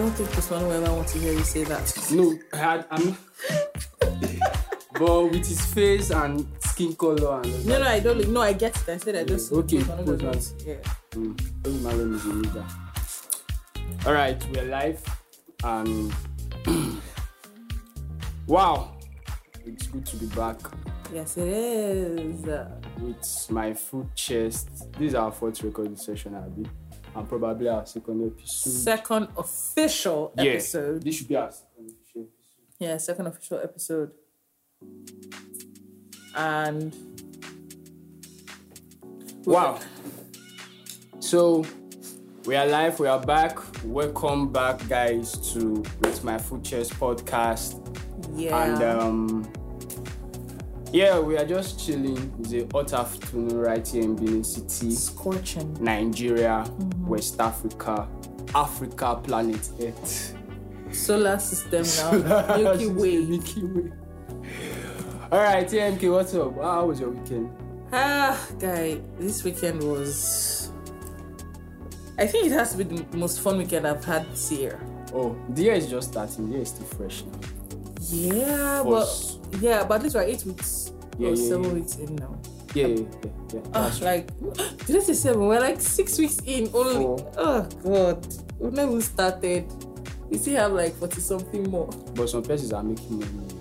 I don't think Usman will ever want to hear you say that. No, I had, I'm. but with his face and skin color and. No, no, I don't. No, I get it. I said I just. Okay, it's one of those Usman. ones. Yeah. Mm, is a. All right, we're live and wow, it's good to be back Yes, it is. with my full chest. This is our fourth recording session, i Abby, and probably our second episode. Second official yeah, episode. this should be our second official episode. Yeah, second official episode. And Wow. So we are live, we are back. Welcome back, guys, to With My Full Chest podcast. yeah, And um, yeah, we are just chilling. It's a hot afternoon right here in Benin City, scorching. Nigeria, West Africa, Africa, planet Earth. Solar system now. Milky Way. Milky Way. All right, AMK, what's up? How was your weekend? Ah, guy, this weekend was. I think it has to be the most fun weekend I've had this year. Oh, the year is just starting. The year is still fresh now. Yeah, For but yeah, but at least we're eight weeks Yeah, or yeah, seven yeah. weeks in now. Yeah, yeah, yeah. yeah. Ah, That's like, did I say seven? We're like six weeks in only. Four. Oh god, we've not even started. We still have like forty something more. But some persons are making money.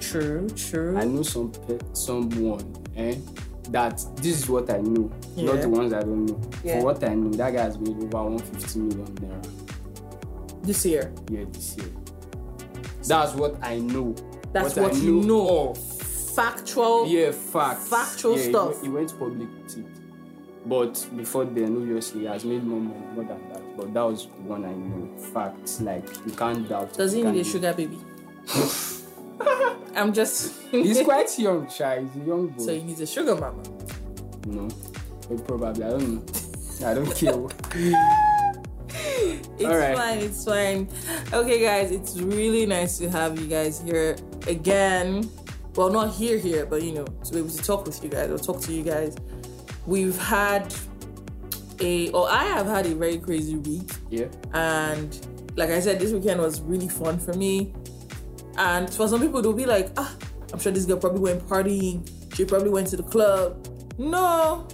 True, true. I know some pe- someone, eh, that this is what I know, not the ones I don't know. Yeah. For what I know, that guy has made over 150 million naira this year. yeah this year. That's what I know. That's I what you know. of. Factual. Yeah, fact. Factual yeah, stuff. went- He, went public with it. But before then, obviously, he has made more money, more than that. But that was one I know. Facts, like you can't doubt. Does he need a sugar baby? I'm just. He's quite young, shy. He's a young boy. so he needs a sugar mama. No, probably. I don't know. I don't care. It's Alright. fine, it's fine. Okay, guys, it's really nice to have you guys here again. Well, not here, here, but you know, to be able to talk with you guys or talk to you guys. We've had a, or I have had a very crazy week, Yeah. and like I said, this weekend was really fun for me. And for some people, they'll be like, ah, I'm sure this girl probably went partying. She probably went to the club. No,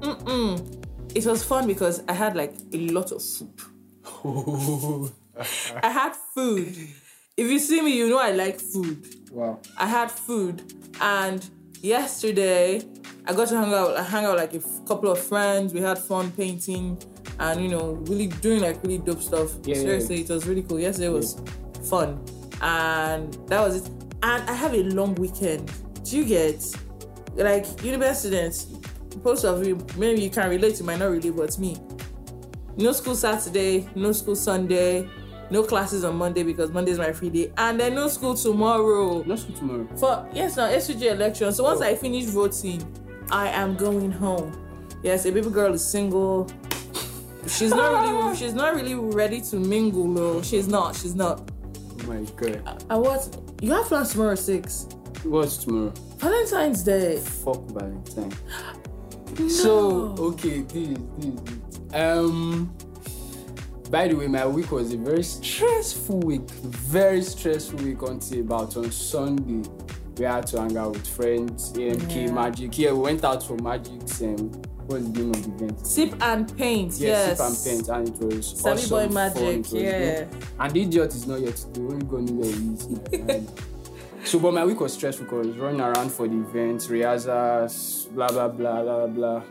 mm-mm. It was fun because I had like a lot of food. I had food. If you see me, you know I like food. wow. I had food, and yesterday I got to hang out. I hang out like a f- couple of friends. We had fun painting, and you know, really doing like really dope stuff. Yeah, yeah, Seriously, it was really cool. Yesterday was fun, and that was it. And I have a long weekend. Do you get like university students? Most of you, maybe you can relate. You might not relate, but me, no school Saturday, no school Sunday, no classes on Monday because Monday is my free day, and then no school tomorrow. No school tomorrow. For yes, now SUG election. So once Oh. I finish voting, I am going home. Yes, a baby girl is single. She's not really. She's not really ready to mingle. though. she's not. She's not. Oh my god. I what? You have plans tomorrow six. What's tomorrow? Valentine's Day. Fuck Valentine. No. So okay, this, this, this. Um. By the way, my week was a very stressful week. Very stressful week until about on Sunday. We had to hang out with friends, AMK Yeah. Magic. Yeah, we went out for Magic's um what's the name of the event? Sip and paint. Yeah, yes. sip and paint, and it was Savvy awesome, boy fun, magic. was Yeah. good. And the idiot is not yet today. Only he is. so, but my week was stressful because running around for the event, rehearsals, blah blah blah blah blah.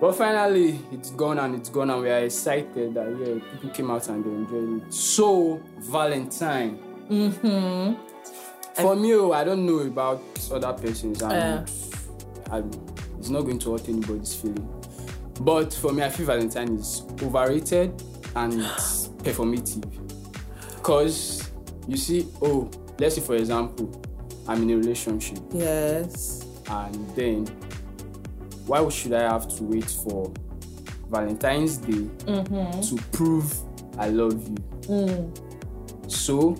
But finally, it's gone and it's gone, and we are excited that yeah, people came out and they enjoyed it. So, Valentine. Mm-hmm. For me, oh, I don't know about other persons, and. I, it's not going to hurt anybody's feeling. But for me, I feel Valentine is overrated and it's performative. Because you see, oh, let's say for example, I'm in a relationship, Yes. and then why should I have to wait for Valentine's Day Mm-hmm. to prove I love you? Mm. So,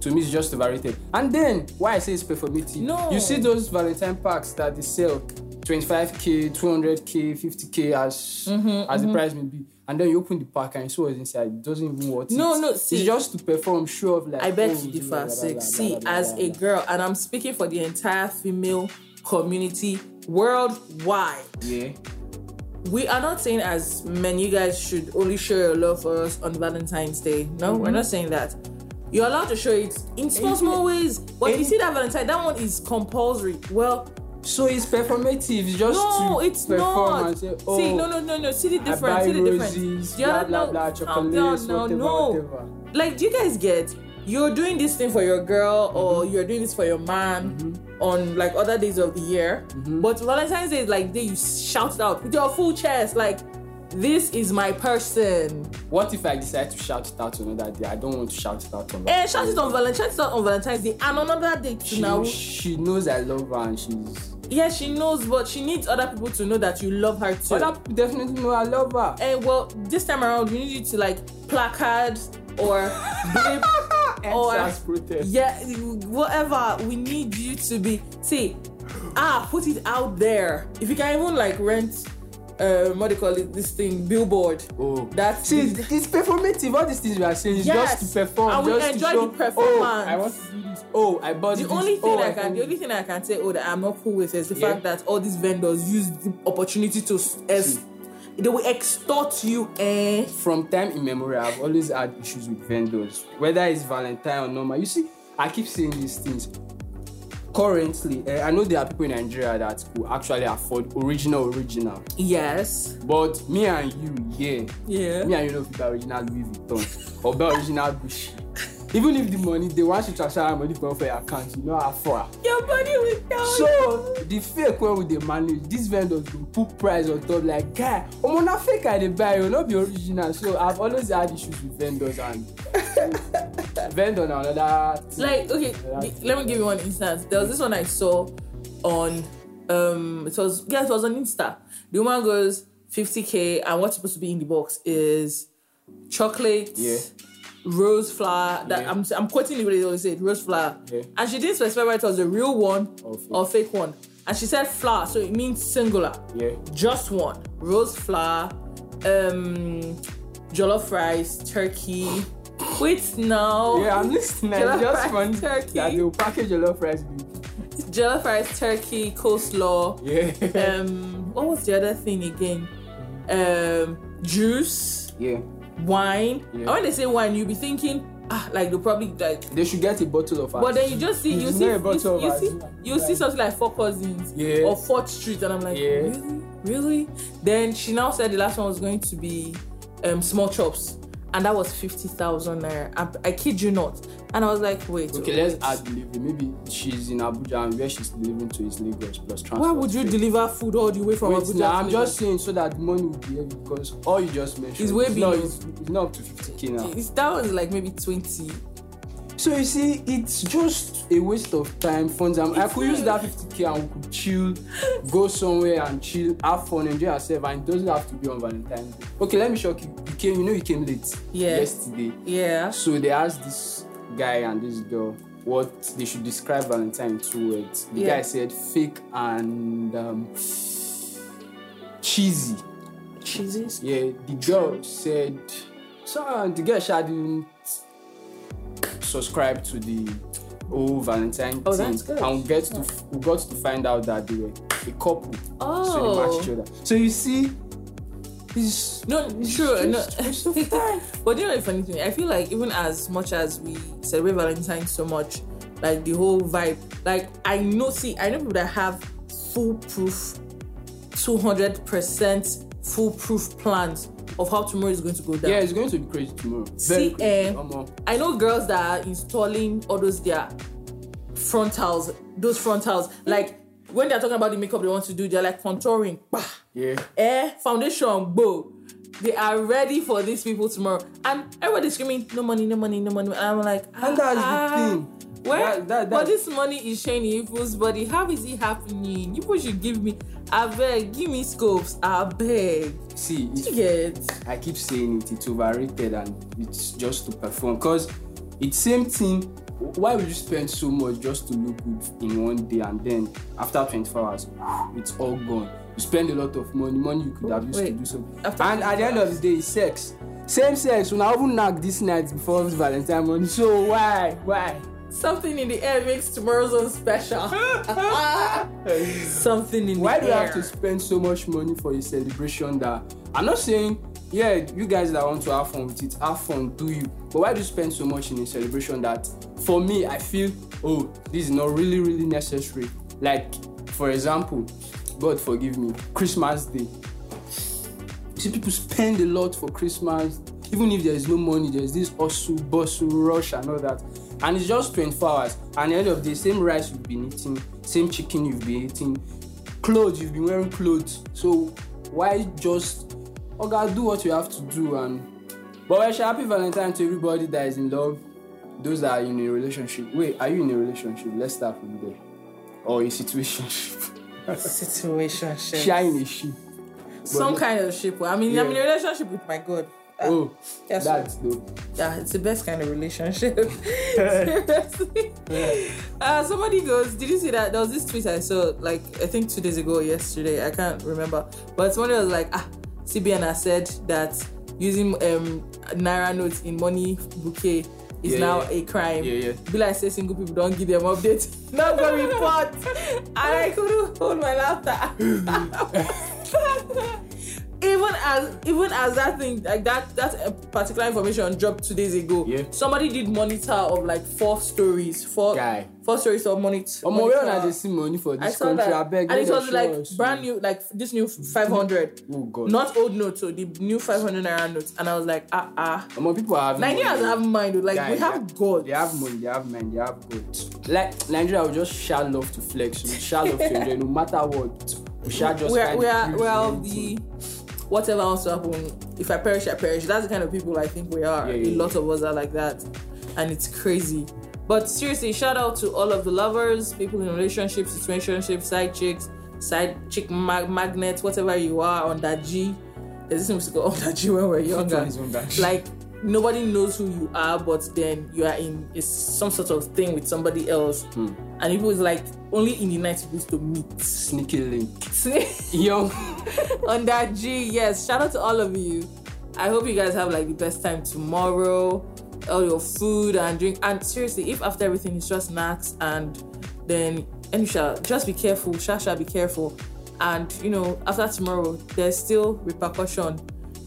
to me, it's just overrated. And then, why I say it's performative? No. You see those Valentine packs that they sell 25k, 200k, 50k as Mm-hmm, as the price may be. And then you open the pack and you see what's inside. It doesn't even worth No, it. no, see- it's just to perform, show off like I bet oh, blah, differ. blah, blah, blah, See, as a girl, and I'm speaking for the entire female community worldwide. Yeah. We are not saying as men, you guys should only show your love for us on Valentine's Day. No, we're mm-hmm. not saying that. You're allowed to show it in small, small ways. But you see that Valentine, that one is compulsory. Well, So it's performative, it's just no, it's perform not. say, oh, see, no, no, no, no. See the difference. See the difference. roses, The blah, other- blah, no, blah, no, whatever, no. whatever. like do you guys get you're doing this thing for your girl or Mm-hmm. you're doing this for your man on like other days of the year Mm-hmm. but valentine's day is like day you shout it out with your full chest like this is my person What if I decide to shout it out on another day? I don't want to shout it out on and shout it on valentine's shout it out on valentine's day and another day too she, now she knows I love her and she's yeah she knows but she needs other people to know that you love her too other people definitely know I love her. and well this time around we need you to like placard or blip or yeah whatever we need you to be see ah put it out there if you can even like rent uh what do you call it this thing billboard Oh, that's See, it's, it's performative. All these things we are saying is Yes, just to perform. and we just enjoy show, the performance. Oh, I want to do this. Oh, I bought the this. only thing oh, I can the only thing I can say oh that I'm not cool with is the Yeah. fact that all these vendors use the opportunity to See. They will extort you eh From time immemorial, I've always had issues with vendors, whether it's Valentine or normal. You see, I keep saying these things. Currently, eh, I know there are people in Nigeria that could actually afford original, original. yes But me and you, yeah, yeah me and you know if original Louis Vuitton or buy original Gucci. Even if the money they want you to transfer that money for your account, you know how far. your body will tell So the fake one with the manage, these vendors go put price on top like guy, omo na fake I dey buy o, no be original. So I've always had issues with vendors and vendor na another thing. like okay let me give you one instance there was this one i saw on um it was yeah it was on insta the woman goes 50k and what's supposed to be in the box is chocolate Yeah. Rose flower that Yeah. I'm, I'm quoting they always say rose flower Yeah. and she didn't specify whether it was a real one Or fake. or fake one and she said flower so it means singular Yeah. just one rose flower um jollof rice turkey wait now Yeah, I'm listening. Jollof just funny turkey. that they will package jollof rice. jollof rice, turkey, coleslaw. Yeah. Um, what was the other thing again? Um, juice, yeah. Wine. Yeah. And when they say wine, you'll be thinking, ah, like they'll probably like. They should get a bottle of But then you just see, you It's see, a you, you see, you see something like Four Cousins Yeah. or Fourth Street, and I'm like, really, really. Then she now said the last one was going to be um, small chops, and that was fifty thousand naira. I, I kid you not. And I was like, wait, Okay, let's add delivery. Maybe she's in Abuja and where she's delivering to is Lagos plus transport. Why would you fee. deliver food all the way from Wait, Abuja? now, I'm Lagos? just saying so that money will be heavy because all you just mentioned It's way below. it's, it's not up to 50k now. It's, that was like maybe 20. So you see, it's just a waste of time, funds. I It's could use that 50k and we could chill, go somewhere and chill, have fun, enjoy yourself, and it doesn't have to be on Valentine's Day. Okay, let me shock you. You came, you know, you came late Yeah. yesterday. Yeah. So they asked this guy and this girl what they should describe Valentine in two words. The Yeah. guy said fake and um, cheesy. Cheeses. Yeah, the girl said so the girl didn't subscribe to the whole Valentine Oh, thing. And we get to we got to find out that they were a couple. So they Oh. matched each other. So you see, it's No, it's true. No. just waste of but you know the funny thing? I feel like even as much as we celebrate Valentine so much, like the whole vibe, like I know, see, I know people that have foolproof, 200% foolproof plans of how tomorrow is going to go down. Yeah, it's going to be crazy tomorrow. Very See, eh, I know girls that are installing all those their frontals, those frontals, like when they're talking about the makeup they want to do, they're like contouring, bah, yeah. eh, foundation, bow. They are ready for these people tomorrow, and everybody's screaming, "No money, no money, no money!" And I'm like, And that's the ah, thing. Where? That- that- but this money is shining people's body. How is it happening? You people should give me. I beg, give me scopes. I beg. See, You it's, get. I keep saying it, it's overrated and it's just to perform. Because it's same thing. Why would you spend so much just to look good in one day and then after 24 hours it's all gone? You spend a lot of money money you could have used to Wait, do something. and at the end of the day it's sex. Same sex una even knack this night before valentine morning so why why Something in the air makes tomorrow's own special. Something in why the air. Why do you have to spend so much money for a celebration that i'm not saying yeah you guys that want to have fun with it have fun do you. But why do you spend so much in a celebration that for me i feel oh this is not really really necessary? Like for example god forgive me christmas day. You see people spend a lot for christmas. Even if there is no money there is this hustle bustle rush and all that and it's just 24 hours and the end of the day same rice you've been eating same chicken you've been eating clothes you've been wearing clothes so why just oga do what you have to do and but well happy valentine to everybody that is in love those that are in a relationship wait are you in a relationship let's start from there or a situationship Situation shit. shine a ship Some kind of ship. I mean, I'm in a Yeah. relationship with my God. Ah, oh yes, that's dope yeah, it's the best kind of relationship. Seriously. Uh, somebody goes, Did you see that? There was this tweet I saw, like, I think two days ago or yesterday. I can't remember. But somebody was like, Ah, CBN has said that using um, Naira notes in money bouquet is Yeah, now yeah. a crime. Yeah, yeah. Be like, say single people don't give them updates. Not go report. and I couldn't hold my laughter. Even as even as that thing like that that uh, particular information dropped two days ago Yeah. somebody did monitor of like four stories four Guy. four stories of monitor omo where una dey see money for I this saw country that, abeg and it was like us. brand new, like this new 500, oh god not old notes, so the new 500 naira notes. And I was like, ah, ah. omo people have having Nigerians money. have mind, though. like Guy, we have they- God. They have money, they have mind, they have God. Like Nigeria will just shall love to flex, we shall love to enjoy no matter what. We shall just we are, find we are, we are of the whatever else to happen. If I perish, I perish. That's the kind of people I think we are. Yeah, yeah, a lot of us are like that, and it's crazy. But seriously, shout out to all of the lovers, people in relationships, situationships, side chicks, side chick mag- magnets, whatever you are on that G. There's this called on that G when we're younger. one is on that G? Like nobody knows who you are, but then you are in is some sort of thing with somebody else, Hmm. and it was like only in the night people used to meet. Sneaky link. Young. on that G. Yes, shout out to all of you. I hope you guys have like the best time tomorrow. All your food and drink. And seriously, if after everything it's just snacks and then and you shall just be careful. Shasha, be careful. And you know, after tomorrow, there's still repercussion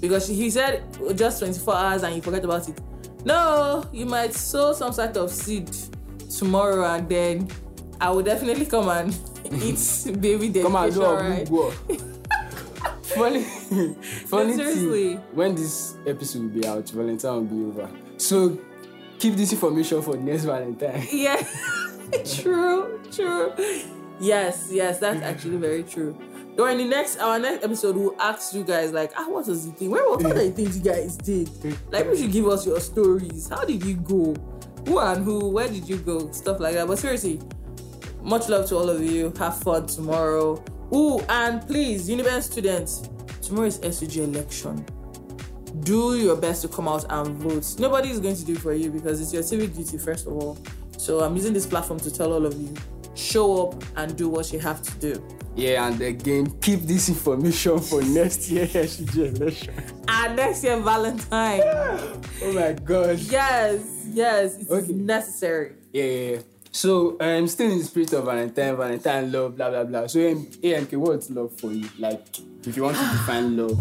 because he said oh, just 24 hours and you forget about it. No, you might sow some sort of seed tomorrow and then I will definitely come and eat baby dedication. Come and do a right? funny, funny seriously. thing. When this episode will be out, Valentine will be over. So keep this information for next Valentine. Yeah, true, true. Yes, yes, that's actually very true. During the next our next episode, we'll ask you guys like, ah, what was the thing? Where what are the things you guys did? Like, you should give us your stories. How did you go? Who and who? Where did you go? Stuff like that. But seriously, much love to all of you. Have fun tomorrow. Ooh, and please, Uniben students, tomorrow is SUG election. Do your best to come out and vote. Nobody is going to do it for you because it's your civic duty, first of all. So I'm using this platform to tell all of you show up and do what you have to do. Yeah, and again, keep this information for next year election. And next year, Valentine. Oh my gosh. yes, yes, it's Okay. necessary. Yeah, yeah, yeah. So I'm um still in the spirit of Valentine, Valentine love, blah blah blah. So um, AMK, what's love for you? Like if you want to define love.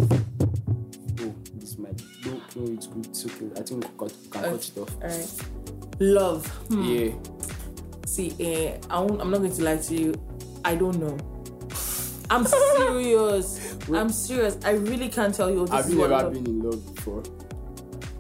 Oh, this might no, no, it's good, it's okay. I think we can cut, can cut it off. All right. Love. Hmm. Yeah. See, eh, I won't, I'm not going to lie to you. I don't know. I'm serious. I'm serious. I really can't tell you. This Have you ever been in love before?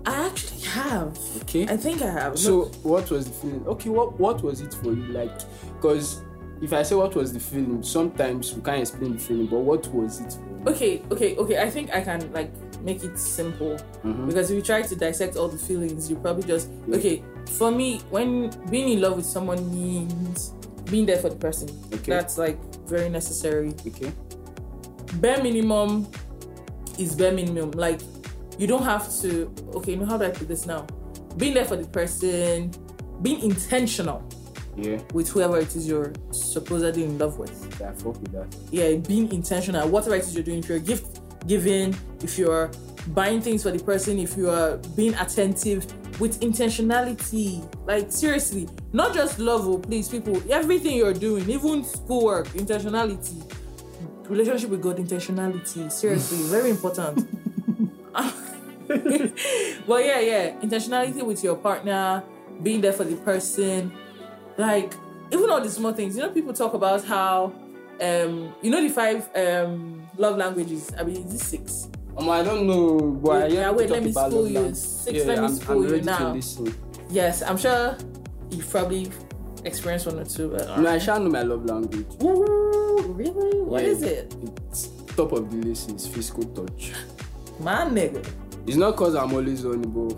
I actually have. Okay. I think I have. So what was the feeling? Okay, what what was it for you? Like, because if I say what was the feeling, sometimes we can't explain the feeling, but what was it for you? okay, okay, okay. I think I can like make it simple Mhm. because if you try to dissect all the feelings, you probably just Yeah. okay. For me, when being in love with someone means being there for the person. Okay. That's like very necessary. Okay. bare minimum is bare minimum. Like you don't have to. Okay, now how do I put this now? Being there for the person, being intentional Yeah, with whoever it is you're supposedly in love with. yeah, I fuck with that. Yeah, being intentional. Whatever it is you're doing, if you're gift giving, if you're buying things for the person, if you are being attentive with intentionality. Like seriously, not just love, oh, please, people. Everything you're doing, even schoolwork, intentionality. Relationship with God, intentionality. Seriously, very important. but yeah, yeah, intentionality with your partner, being there for the person, like even all the small things. You know, people talk about how, um, you know, the five um love languages. I mean, is it six? Um, I don't know, but I Wait, let me love you. Six, yeah, let me I'm, school I'm you ready now. Yes, I'm sure you've probably experienced one or two. But, No, I shall know my love language. Ooh, really? What Yeah. is it? It's top of the list is physical touch. My nigga. It's not cause I'm always on I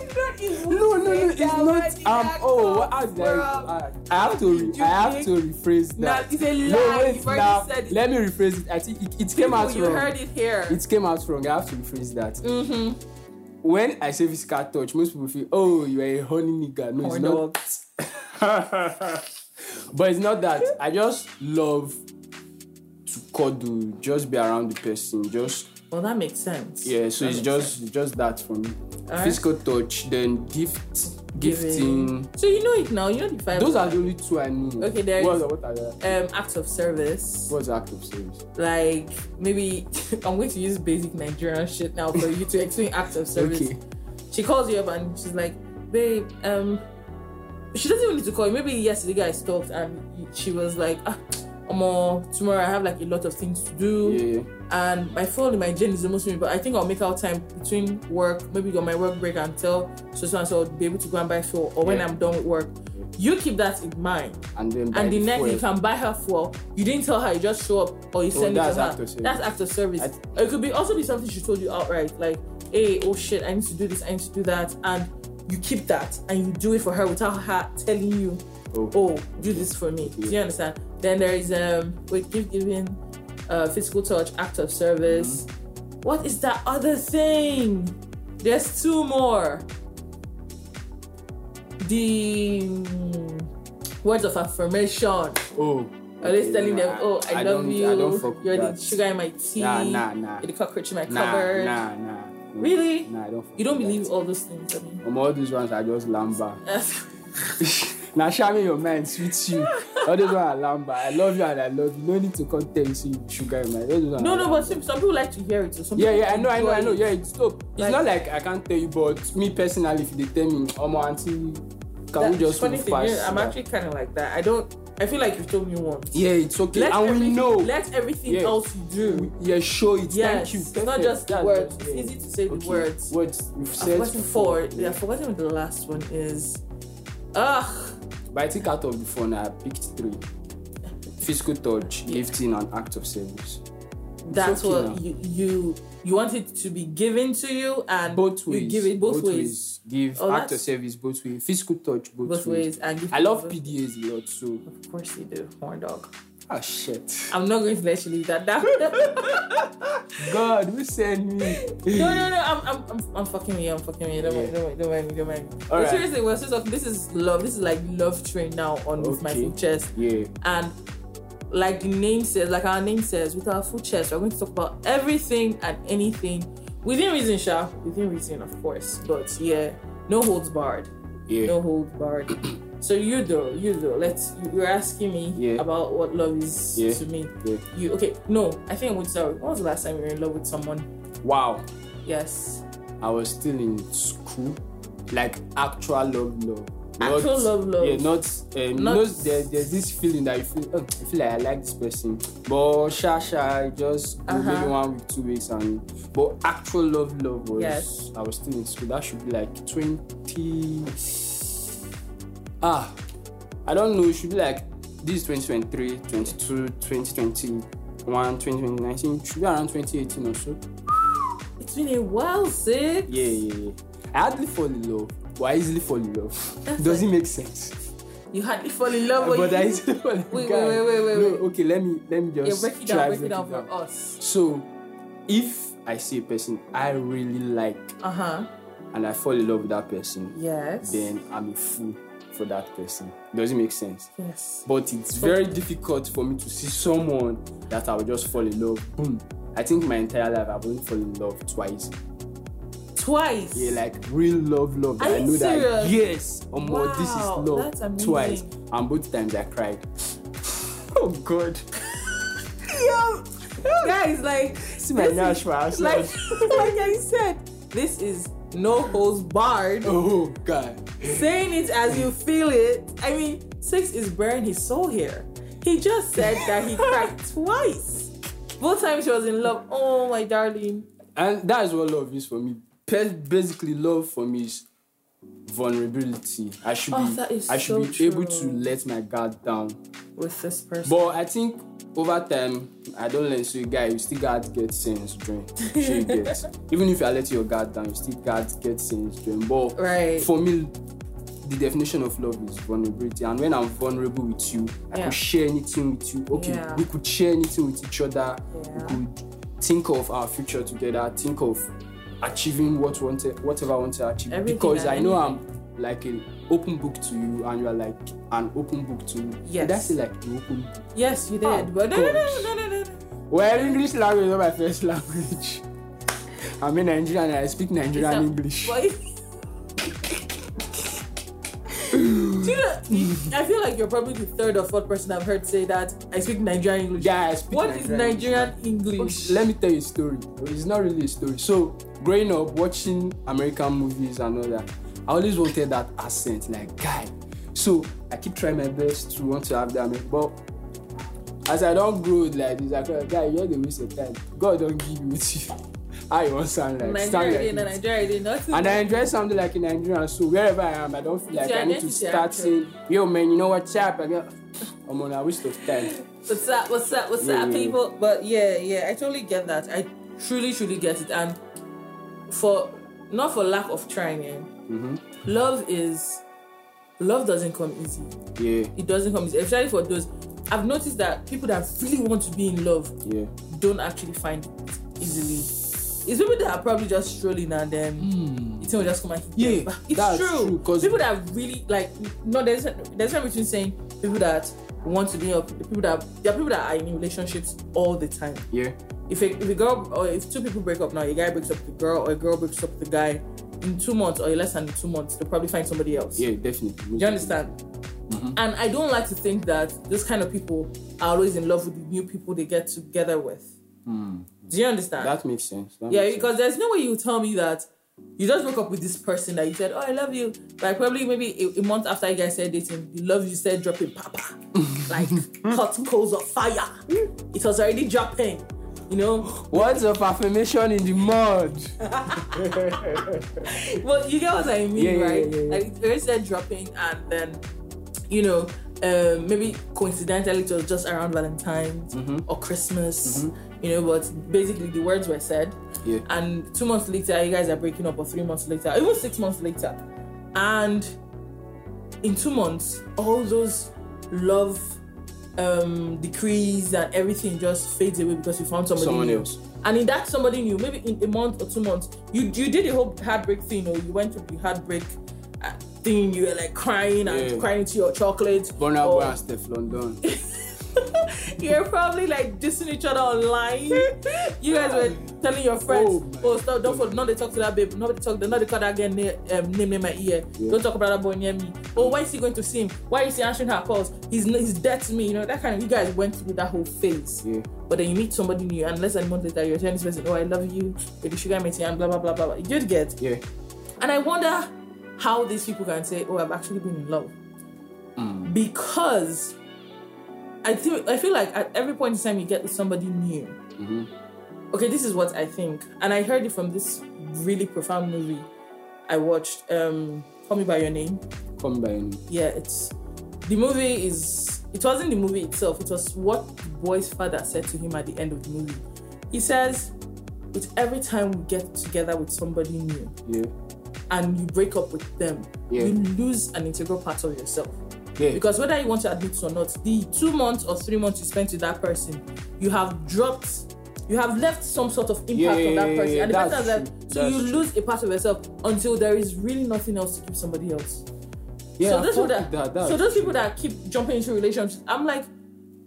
did not even no, no, no, it's not. Um, oh, come what how did I? I, I have to, re, I have to rephrase Nah, that. it's a lie. No, wait, now let me rephrase it. I think it, it came out you wrong. heard it here. It came out wrong. I have to rephrase that. mm-hmm. When I say physical touch, most people feel, oh, you are a honey nigga. No, it's not. but it's not that. I just love to cuddle, just be around the person, just Well, that makes sense. yeah. So That it's just just that for me. Alright. Physical touch, then gift, gifting. So you know it now. You know the five. Those are the only two I know. Okay, there what, is- what are they? um acts of service. What's act of service? Like maybe I'm going to use basic Nigerian shit now for you to explain acts of service. Okay. She calls you up and she's like, babe, um, she doesn't even need to call you. Maybe yesterday guys talked and she was like, ah, Omo, tomorrow I have like a lot of things to do. Yeah. And my phone in my gen is almost me, but I think I'll make out time between work, maybe on my work break until so so and so I'll be able to go and buy fuel or when Yeah. I'm done with work. You keep that in mind. And then And the next you can buy her fuel. You didn't tell her, you just show up or you Oh, send it to her. service. That's of service. Or it could be also be something she told you outright, like, hey, oh shit, I need to do this, I need to do that. And you keep that and you do it for her without her telling you, Oh. oh, do this for me. Do you understand? Then there is um with gift giving, uh physical touch, act of service. Mm-hmm. What is that other thing? There's two more. The mm, words of affirmation. Oh. Always okay, telling them, oh, I, love don't- you. I You're that. the sugar in my tea. Nah, nah, nah. You're the cockroach in my Nah, cupboard. nah, nah. No. Really? Nah, I don't. You don't believe that. all those things. I mean. Um, all these ones are just lamba. now show me your mind, sweet you. All those are lamba. I love you and I love you. No need to come tell you see sugar in my. Those no, no, but some, some people like to hear it. So some Yeah, yeah, I know, I know, I know. Yeah, it's dope. It's not like I can't tell you, but me personally, if they tell me, oh, my auntie, can we just funny move thing, past? yeah, I'm that?" actually kind of like that. I don't. I feel like you've told me once. Yeah, it's okay, Let and we know. Let everything Yeah. else you do. yeah, show it. Yes, Thank you. it's not just the That's words. It's easy to say the words. Words you've I've said forgotten four. Yeah, I've forgotten what the last one is. Ugh. But I think out of the phone, I picked three: physical touch, Yeah. gifting, and act of service. That's okay what now. you you you want it to be given to you and Both ways. you give it both, ways. Give Oh, act of service both ways. Physical touch both, Both ways and I love PDAs a lot, so Of course you do, horn dog. Ah shit. I'm not going to let you leave that down. God, who sent me? no, no. I'm, I'm, I'm, I'm fucking you. I'm fucking you. Don't, mind, Yeah. don't, mind, don't mind me. Don't mind me. But Alright. seriously, we're still talking. This is love. This is like love train now on with my Okay. full chest. Yeah. And like the name says, like our name says, with our full chest, we're going to talk about everything and anything within reason, Sha. Within reason, of course. But yeah, no holds barred. Yeah. No holds barred. so you though, you though, let's. you- You're asking me Yeah. about what love is Yeah. to me. Yeah. You okay? No, I think I'm going to start. When was the last time you were in love with someone? Wow. Yes. I was still in school, like actual love, love. Actual love, love. Yeah, not um, Not- not there, there's this feeling that you feel, oh, I feel like I like this person, but sha sha, just Uh-huh. maybe one week, two weeks, and but actual love, love was. Yes. I was still in school. That should be like twenty. Ah, I don't know. It should be like this is 2023, 22, 2021, 2019. It should be around 2018 or so. It's been a while, sis. Yeah, yeah, yeah. I hardly fall in love, but I easily fall in love. That's Does it make sense? You hardly fall in love, but, but you, I easily fall in Wait, wait, wait, wait, wait, No, wait. okay, let me let me yeah, just break it try down, break it down for us. So, if I see a person I really like, Uh huh. and I fall in love with that person, Yes. then I'm a fool for that person. Does it make sense? yes. But it's very difficult for me to see someone that I will just fall in love. Boom. I think my entire life I've only fallen in love twice. Twice. Yeah, like real love, love. that Are I know that serious? yes, um, this is love. that's amazing. Twice, and both times I cried. oh God. Yo, guys, like, See my this nash is- for ourselves. like, like I said, this is no holds barred. Oh God. Saying it as you feel it. I mean, Six is bearing his soul here. He just said that he cried twice. Both times he was in love. Oh my darling. And that is what love is for me. Basically, love for me is vulnerability. I should Oh, be that is I should so be able to let my guard down. With this person. But I think over time, I don't learn so you guy, you still got to get sense drain. Sure you get. Even if you are letting your guard down, you still got to get sense drain. But Right. for me, the definition of love is vulnerability. And when I'm vulnerable with you, I Yeah. could share anything with you. Okay, Yeah. we could share anything with each other. Yeah. We could think of our future together. Think of achieving what wanted, whatever I want to achieve. Everything because I know I'm like an open book to you, and you are like an open book to me. Yes. That's like an open book. yes, you did. Oh, but no, no, no, no, no, no, no. Well, English language is not my first language. I'm a Nigerian and I speak Nigerian a- English. Do you know, I feel like you're probably the third or fourth person I've heard say that I speak Nigerian English. Yeah, I speak What is Nigerian Nigerian English? Let me tell you a story. It's not really a story. So, growing up, watching American movies and all that, I always wanted that accent, like guy. So I keep trying my best to want to have that, but as I don't grow like this, I go, guy, you're the waste of time. God don't give you with you. You want sound like? sound Nigeria, like did, it. Nigeria, did nothing. And I enjoy sounding like a Nigerian, so wherever I am, I don't feel like I need to start saying, yo man, you know what's up? I go, I'm on a waste of time. What's up? What's up? What's Yeah, up, people? But yeah, yeah, I totally get that. I truly, truly get it. And for not for lack of trying, yeah, hmm love is love doesn't come easy. Yeah, It doesn't come easy, especially for those. I've noticed that people that really want to be in love yeah. don't actually find it easily. It's people that are probably just strolling and then it will just come and hit. Yeah, them. It's that's true. true, 'cause- people that really like no, there's there's a difference between saying people that want to be up, people that there are people that are in relationships all the time. Yeah, If a, if a girl or if two people break up now, a guy breaks up with a girl or a girl breaks up with a guy, in two months or less than two months, they'll probably find somebody else. yeah, definitely. Do you understand? Mm-hmm. And I don't like to think that those kind of people are always in love with the new people they get together with. Hmm. Do you understand? That makes sense. That yeah, makes because there's no way you tell me that you just broke up with this person that you said, "Oh, I love you," but probably maybe a, a month after you guys started dating, the love you said dropping, papa, like hot coals of fire. It was already dropping. You know. Words of affirmation in the mud. well, you get what I mean, Yeah, right? yeah, yeah. Like already said dropping, and then you know, um, maybe coincidentally it was just around Valentine's Mm-hmm. or Christmas, you know. But basically, the words were said, Yeah. and two months later, you guys are breaking up, or three months later, even six months later, and in two months, all those love um decrees and everything just fades away because you found somebody Someone new. else. And in that somebody new, maybe in a month or two months, you you did the whole heartbreak thing, or you went to the heartbreak uh, thing. You were like crying and Yeah. crying to your chocolate. Vulnerable or and Steph London. you're probably like dissing each other online. you guys were telling your friends, Oh "Oh, stop! Don't follow. Not they talk to that babe. Nobody talk. Not they call that girl name, um, name in my ear. Yeah. Don't talk about that boy near me. Oh, why is he going to see him? Why is he answering her calls? He's he's dead to me. You know that kind of. You guys went through that whole phase. Yeah. But then you meet somebody new, and less than a month later, you're telling this person, "Oh, I love you, the sugar mate, and blah blah blah blah." blah. You did get, Yeah. and I wonder how these people can say, "Oh, I've actually been in love," Mm. because I think I feel like at every point in time you get with somebody new. Mhm. Okay, this is what I think, and I heard it from this really profound movie I watched. Um, Call Me by Your Name. Call me by your name. Yeah, it's the movie is. It wasn't the movie itself. It was what the boy's father said to him at the end of the movie. He says, "With every time we get together with somebody new Yeah. and you break up with them, Yeah. you lose an integral part of yourself." Yeah. Because whether you want to admit it or not, the two months or three months you spent with that person, you have dropped you have left some sort of impact Yeah, on that person, and the has true. So That's you true. lose a part of yourself until there is really nothing else to give somebody else. Yeah, so those people fuck that, that, so those people that keep jumping into relationships, I'm like,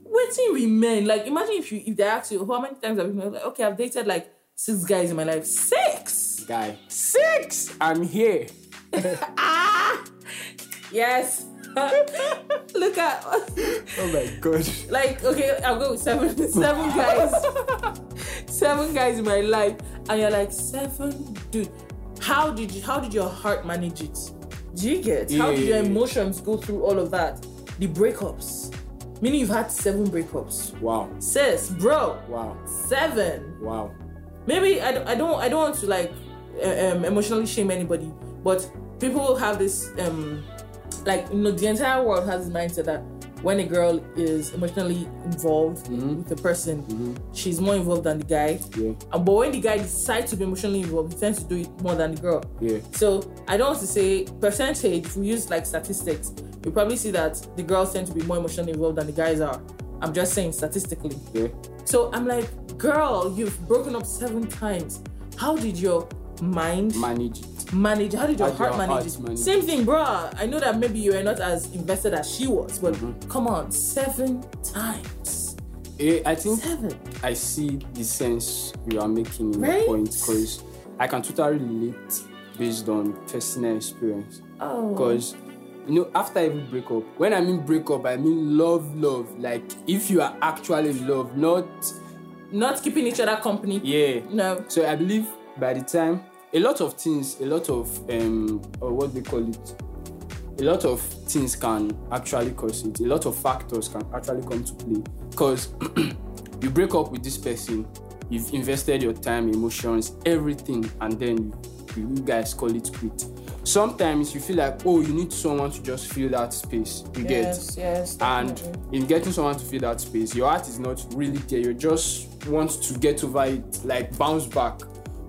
waiting remain. Like imagine if you if they ask you how many times have you been like, okay, I've dated like six guys in my life. Six. guy. Six. I'm here. Ah, yes. Look at Oh my god. like okay, I'll go with seven seven guys. seven guys in my life, and you're like seven, dude. How did you? How did your heart manage it? Do you get? how did your emotions go through all of that? The breakups, meaning you've had seven breakups. Wow. Sis, bro, Wow. seven. Wow. maybe I, don't- I don't I don't want to like uh, um, emotionally shame anybody, but people have this um like you know the entire world has this mindset that when a girl is emotionally involved mm-hmm. with a person, mm-hmm. she's more involved than the guy. Yeah. But when the guy decides to be emotionally involved, he tends to do it more than the girl. Yeah. So I don't want to say percentage. If we use like statistics, you probably see that the girls tend to be more emotionally involved than the guys are. I'm just saying statistically. Yeah. So I'm like, girl, you've broken up seven times. How did your mind Manage it. manage? How did your How heart your manage heart it? manage Same thing, bruh. I know that maybe you are not as invested as she was, but Mm-hmm. come on, seven times. Eh, I think Seven. I see the sense you are making in Right? your point because I can totally relate based on personal experience. Oh. Because you know, after every breakup, when I mean breakup, I mean love, love. Like if you are actually in love, not Not keeping each other company. yeah. No. So I believe by the time a lot of things, a lot of um, or what they call it, a lot of things can actually cause it. A lot of factors can actually come to play. Because you break up with this person, you've invested your time, emotions, everything, and then you, you guys call it quit. Sometimes you feel like, oh, you need someone to just fill that space. You get Yes, yes. and in getting someone to fill that space your heart is not really there you just want to get over it like bounce back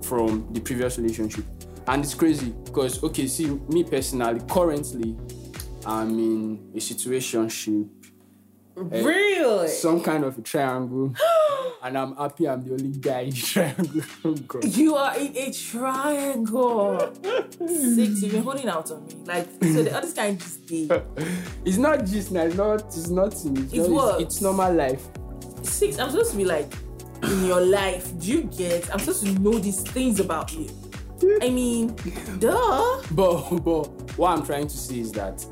from the previous relationship and it's crazy because okay see me personally currently i'm in a situationship eh, really? some kind of a triangle and i'm happy i'm the only guy in the triangle oh You are in a triangle. Six, you've been holding out on me. Like, so the other guy just gave. it's not just it's not it's nothing it's, just, what? it's, it's normal life Six, I'm supposed to be like, in your life, do you get? I'm supposed to know these things about you. I mean, duh. But but what I'm trying to say is that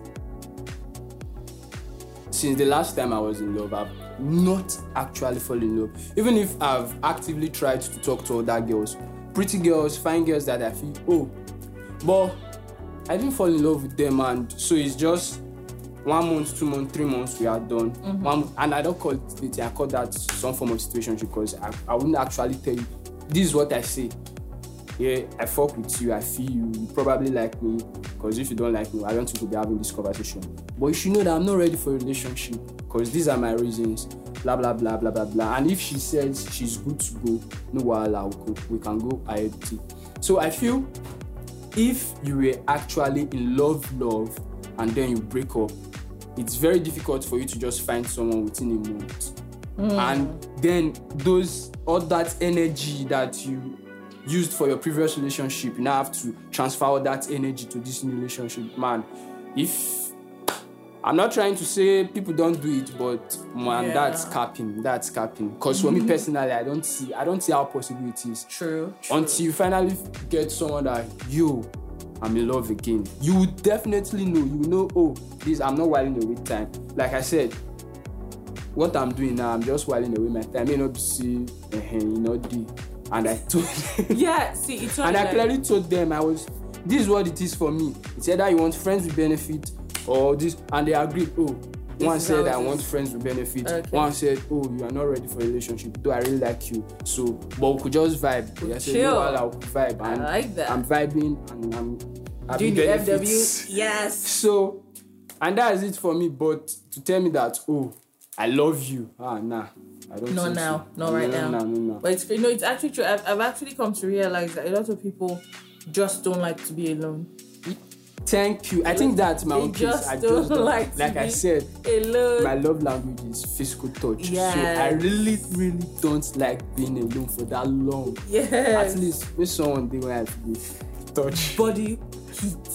since the last time I was in love, I've not actually fallen in love. Even if I've actively tried to talk to other girls, pretty girls, fine girls that I feel oh, but I didn't fall in love with them, and so it's just one month, two months, three months we are done. One, and I don't call it. I call that some form of situation because I, I wouldn't actually tell you. This is what I say yeah, I fuck with you, I feel you, you probably like me. Because if you don't like me, I don't think we'll be having this conversation. But you should know that I'm not ready for a relationship. Because these are my reasons. Blah blah blah blah blah blah. And if she says she's good to go, no wahala, we can- we can go ahead. So I feel if you were actually in love, love, and then you break up, it's very difficult for you to just find someone within a month. Hmm. And then those all that energy that you used for your previous relationship, you now have to transfer all that energy to this new relationship. Man, if I'm not trying to say people don't do it, but man, Yeah. that's capping. That's capping. Because for me mm-hmm. personally, I don't see I don't see how possible it is True. true. until you finally get someone that you I'm in love again. You will definitely know. You know, oh, this I'm not whiling away time. Like I said, what I'm doing now, I'm just whiling away my time. May not see uh, you know the and I told yeah, see, it's and I clearly told them I was this is what it is for me. It's either you want friends with benefit or this and they agreed, oh. One said I want friends with benefit. Okay. One said, "Oh, you are not ready for a relationship. Though I really like you, so but we could just vibe." I said. "No, I'll vibe." I like that. I'm vibing and I'm doing the benefits. FW. Yes. So, and that is it for me. But to tell me that, oh, I love you, ah, nah, I don't. Not now. so. Not right no, now. No, no, no. But it's you know it's actually true. I've, I've actually come to realize that a lot of people just don't like to be alone. Thank you. I think that's my They own case. just I don't just don't, like like, I said, Alone. my love language is physical touch. So I really, really don't like being alone for that long. yes. At least with someone they want to be touch. body heat.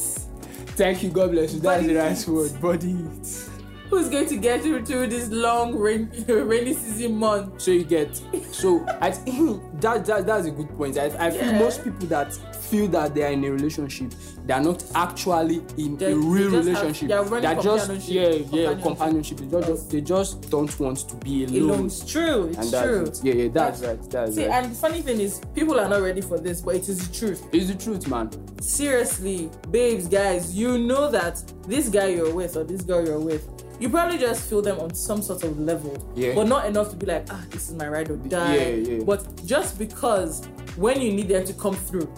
Thank you, God bless you. That's the right word. Body heat. Who's going to get you through this long rain, rainy season month? So you get so I think that, that that's a good point. I, I feel Yeah. most people that feel that they are in a relationship, they are not actually in They- a real they just have- relationship. they are They're just yeah yeah Companionship. companionship. They just, just they just don't want to be alone. Alone. It's true. It's And that's true. it. Yeah, yeah, that's right. That's See, right. and the funny thing is, people are not ready for this, but it is the truth. It's the truth, man. Seriously, babes, guys, you know that this guy you're with or this girl you're with, you probably just feel them on some sort of level, Yeah. but not enough to be like, ah, this is my ride or die. Yeah, yeah. But just because when you need them to come through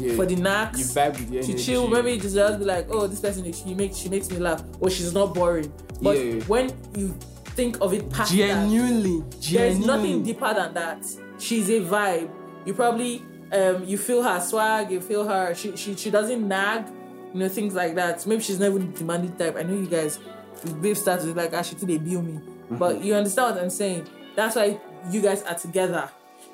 Yeah. for the knacks, you vibe with the to chill, maybe just just be like, oh, this person she makes she makes me laugh, or she's not boring. But Yeah. when you think of it past that, genuinely, there's nothing deeper than that. She's a vibe. You probably um you feel her swag, you feel her she she, she doesn't nag, you know, things like that. Maybe she's not even demanding type. I know you guys with babe starts with like actually they bill me. Mm-hmm. But you understand what I'm saying? That's why you guys are together.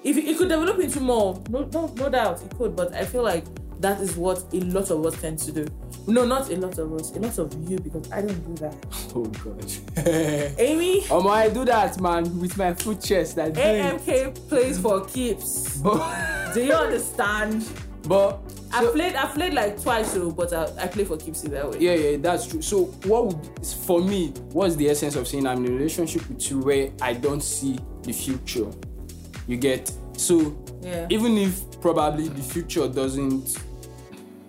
If it, it could develop into more, no no no doubt it could, but I feel like that is what a lot of us tend to do. No, not a lot of us, a lot of you, because I don't do that. Oh god. Amy, Um, I do that, man, with my foot chest. That it. AMK plays for keeps. But, Do you understand? but I so- played I played like twice though, but I, I play for keeps that way. Yeah, yeah, that's true. So, what would for me? What's the essence of saying I'm in a relationship with you where I don't see the future? You get so Yeah. even if probably the future doesn't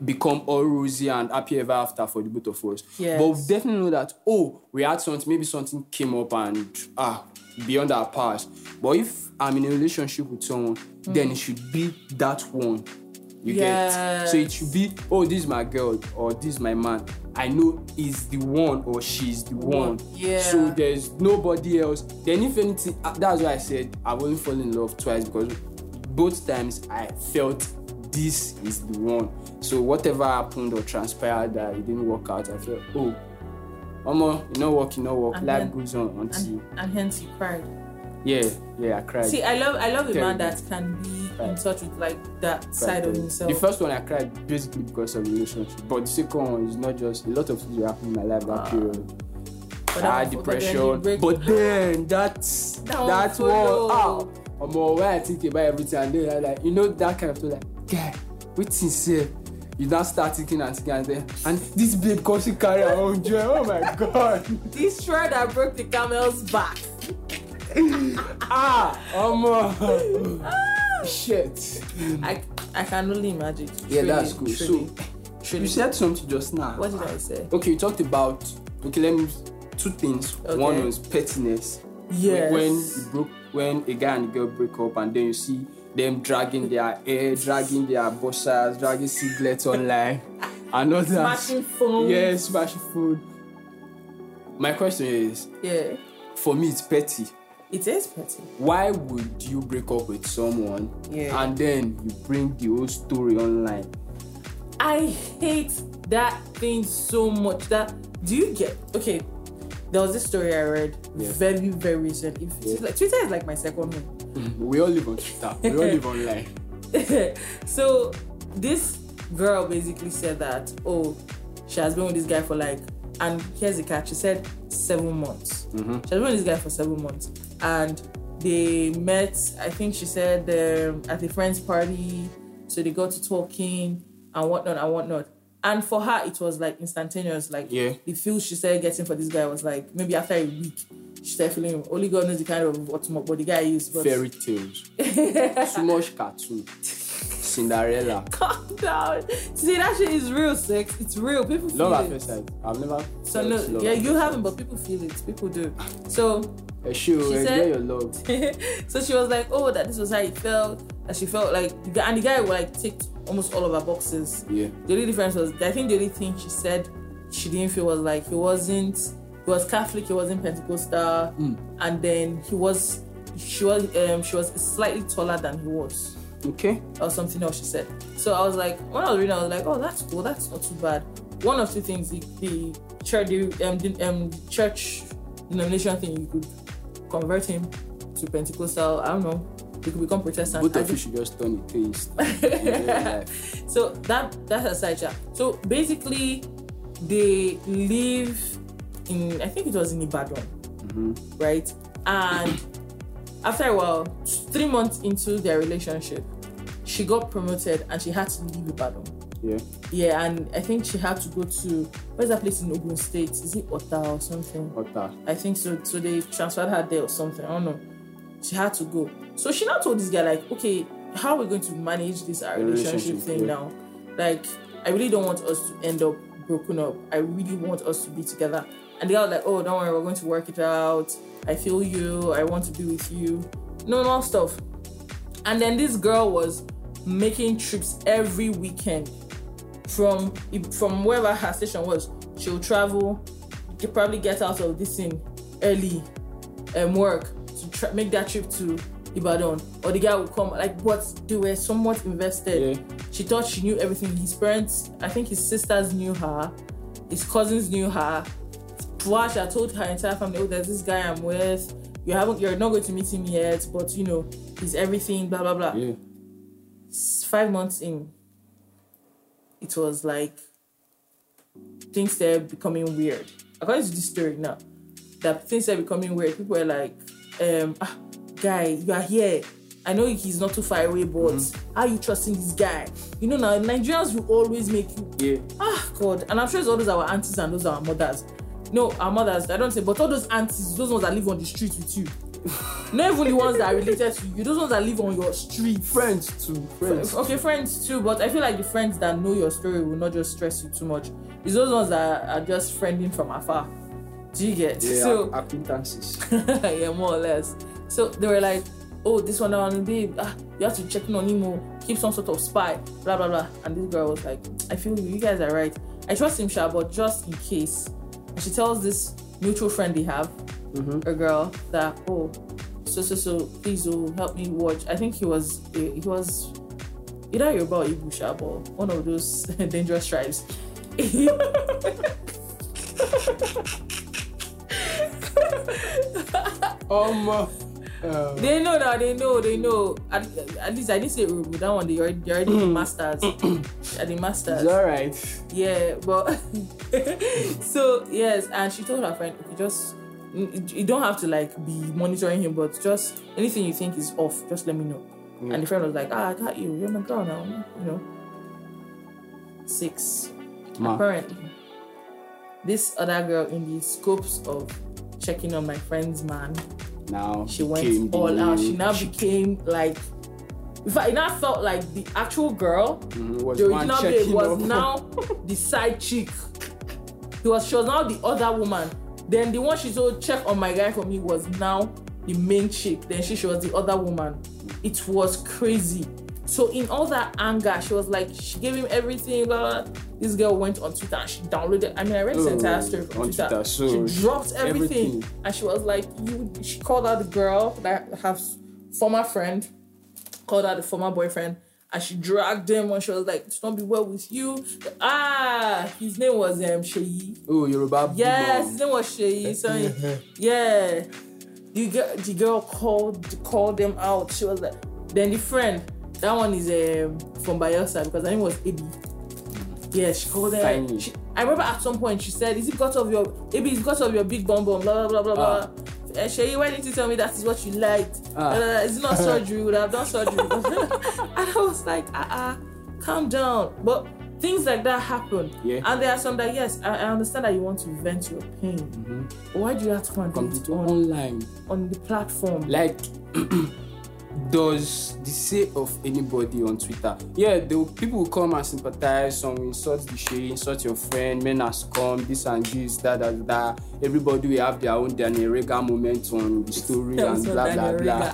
become all rosy and happy ever after for the both of us, Yes. but we definitely know that oh, we had something, maybe something came up and ah, beyond our past. But if I'm in a relationship with someone, then it should be that one. You get so it should be oh this is my girl or this is my man i know is the one or she's the one Yeah. so there's nobody else then if anything uh, that's why i said i've only fallen in love twice because both times i felt this is the one so whatever happened or transpired that it didn't work out i felt oh Omo, you know work, you know work. And Life then- goes on until And, and hence you cried. Yeah, yeah. I cried. See, I love I love a man that can be in touch with like that Cried side of himself. The first one I cried basically because of the relationship, but the second one is not just a lot of things that happened in my life that Ah. period. But but had depression, break- but then that's That one that one follow. ah, omo when I think about everything and then I like you know that kind of thing like yeah, wetin say? You now start thinking and thinking and then and this babe comes to carry her own joy. Oh my god. this shred that broke the camel's back. Ah, omo. Shit. I I can only imagine. Yeah, that's truly, So truly. you said something just now. what did I say? Okay, you talked about okay. Let me two things. Okay. One was pettiness. Yes. When you broke, when a guy and a girl break up, and then you see them dragging their hair, dragging their bossers, dragging cigarettes online, and all that. smashing phone. Yes, smashing food. My question is, Yeah. for me, it's petty. It is petty. Why would you break up with someone Yeah. and then you bring the whole story online? I hate that thing so much. That do you get okay? There was this story I read Yeah. very very recent. If Yeah. like Twitter is like my second home. We all live on Twitter. We all live online. so this girl basically said that oh she has been with this guy for like and here's the catch she said seven months Mhm. she has been with this guy for seven months and they met i think she said um, at a friend's party so they got to talking and whatnot and whatnot and for her it was like instantaneous like Yeah. the feel she said getting for this guy was like maybe after a week she started feeling only god knows the kind of what what the guy is but Fairy tales. Too much cartoon. Cinderella. calm down. See, that shit is real sex. It's real. People feel Love at it. first sight. I've never. So no, yeah, you haven't, but people feel it. People do. So, Eh, sure, She said- your love. so she was like, oh, that this was how it felt. That she felt like, the guy- and the guy like ticked almost all of her boxes. Yeah. The only difference was, I think the only thing she said she didn't feel was like he wasn't, he was Catholic, he wasn't Pentecostal, Mm. and then he was, she was, um, she was slightly taller than he was. Okay. or something else she said. So I was like, when I was reading, I was like, oh, that's cool, that's not too bad. one of two things: the, the church, the, um, the um, church denomination thing, you could convert him to Pentecostal. I don't know. He could become Protestant. Both of you should just turn a taste. in real life. so that that's a side chat. So basically, they live in I think it was in Ibadan, Mhm. right? And after a while, three months into their relationship, she got promoted and she had to leave Ibadan. Yeah. Yeah, and I think she had to go to where's that place in Ogun State? Is it Ota or something? Otta. I think so. So they transferred her there or something. I don't know. She had to go. So she now told this guy like, okay, how are we going to manage this our relationship, relationship, thing yeah. now? Like, I really don't want us to end up broken up. I really want us to be together. And the guy was like, oh, don't worry, we're going to work it out. I feel you. I want to be with you. No, no stuff. And then this girl was making trips every weekend from from wherever her station was. She'll travel, she probably get out of this thing early, um, work to tra- make that trip to Ibadan, or the guy would come. Like, but they were somewhat invested. Yeah. She thought she knew everything. His parents, I think his sisters knew her, his cousins knew her. Twice, I told her entire family, "Oh, there's this guy I'm with. You haven't, you're not going to meet him yet, but you know, he's everything." Blah blah blah Yeah. five months in, it was like things started becoming weird. According to this story now, that things started becoming weird. People were like, um, ah, guy, you are here. I know he's not too far away, but how are you trusting this guy? You know now Nigerians will always make you Yeah. ah God. And I'm sure it's all those our aunties and those our mothers. No, our mothers, I don't say, but all those aunties, those ones that live on the street with you. Not even the ones that are related to you, those ones that live on your street. Friends too. Friends. Okay, friends too, but I feel like the friends that know your story will not just stress you too much. It's those ones that are just friending from afar. Do you get? Yeah. So acquaintances. yeah, more or less. So they were like, "Oh, this one on babe, ah, you have to check in on him, oh, keep some sort of spy, blah blah blah." And this girl was like, "I feel you. You guys are right. I trust him, Sha, but just in case." And she tells this mutual friend they have, Mhm. a girl, that oh, so so so, please oh, help me watch. I think he was he was either Yoruba or Igbo, Sha, but one of those dangerous tribes. Um. uh, They know now, they know, they know. At, at least I didn't say Urhobo, that one, they already, they already the masters. They're the masters. it's alright. Yeah, but so yes, and she told her friend, okay, just you don't have to like be monitoring him, but just anything you think is off, just let me know. Mm. And the friend was like, ah, I got you, you're my girl now, you know. Six. Ma. Apparently, this other girl in the scopes of checking on my friend's man Now she went the all out. She now became like, in fact, it now felt like the actual girl, Mhm, was the original babe, was now the side chick. He was, she was now the other woman. Then the one she told check on my guy for me was now the main chick. Then she, she was the other woman. It was crazy. So in all that anger, she was like, she gave him everything. Blah, blah. This girl went on Twitter and she downloaded. I mean, I read Oh, entire story from on Twitter. Twitter, so she dropped everything, everything. and she was like, "You." She called out the girl that her former friend, called out the former boyfriend, and she dragged him. And she was like, "It's not be well with you." Ah, his name was um Sheyi. Oh, Yoruba. Yes, his name was Sheyi. So yeah, the girl, the girl called called them out. She was like, then the friend, that one is um from Bayelsa because her name was Ebi. Yeah, she called. Tiny. She, I remember at some point she said, "Is it because of your Ebi? It's because of your big bum bum?" Blah blah blah blah Ah. blah. Sheyi, why didn't you tell me that is what you liked? Ah. Uh, it's not surgery. We would have done surgery. and I was like, ah, uh-uh, calm down. But things like that happen. Yeah. And there are some that yes, I, I understand that you want to vent your pain. Mhm. Why do you have to come and do it to on, online. on the platform? Like, does the say of anybody on Twitter? Yeah, the people will come and sympathize. Some insult the shade, insult your friend. Men has come, this and this, that, that, that. Everybody will have their own Daniel Regha moment on the story and blah blah blah.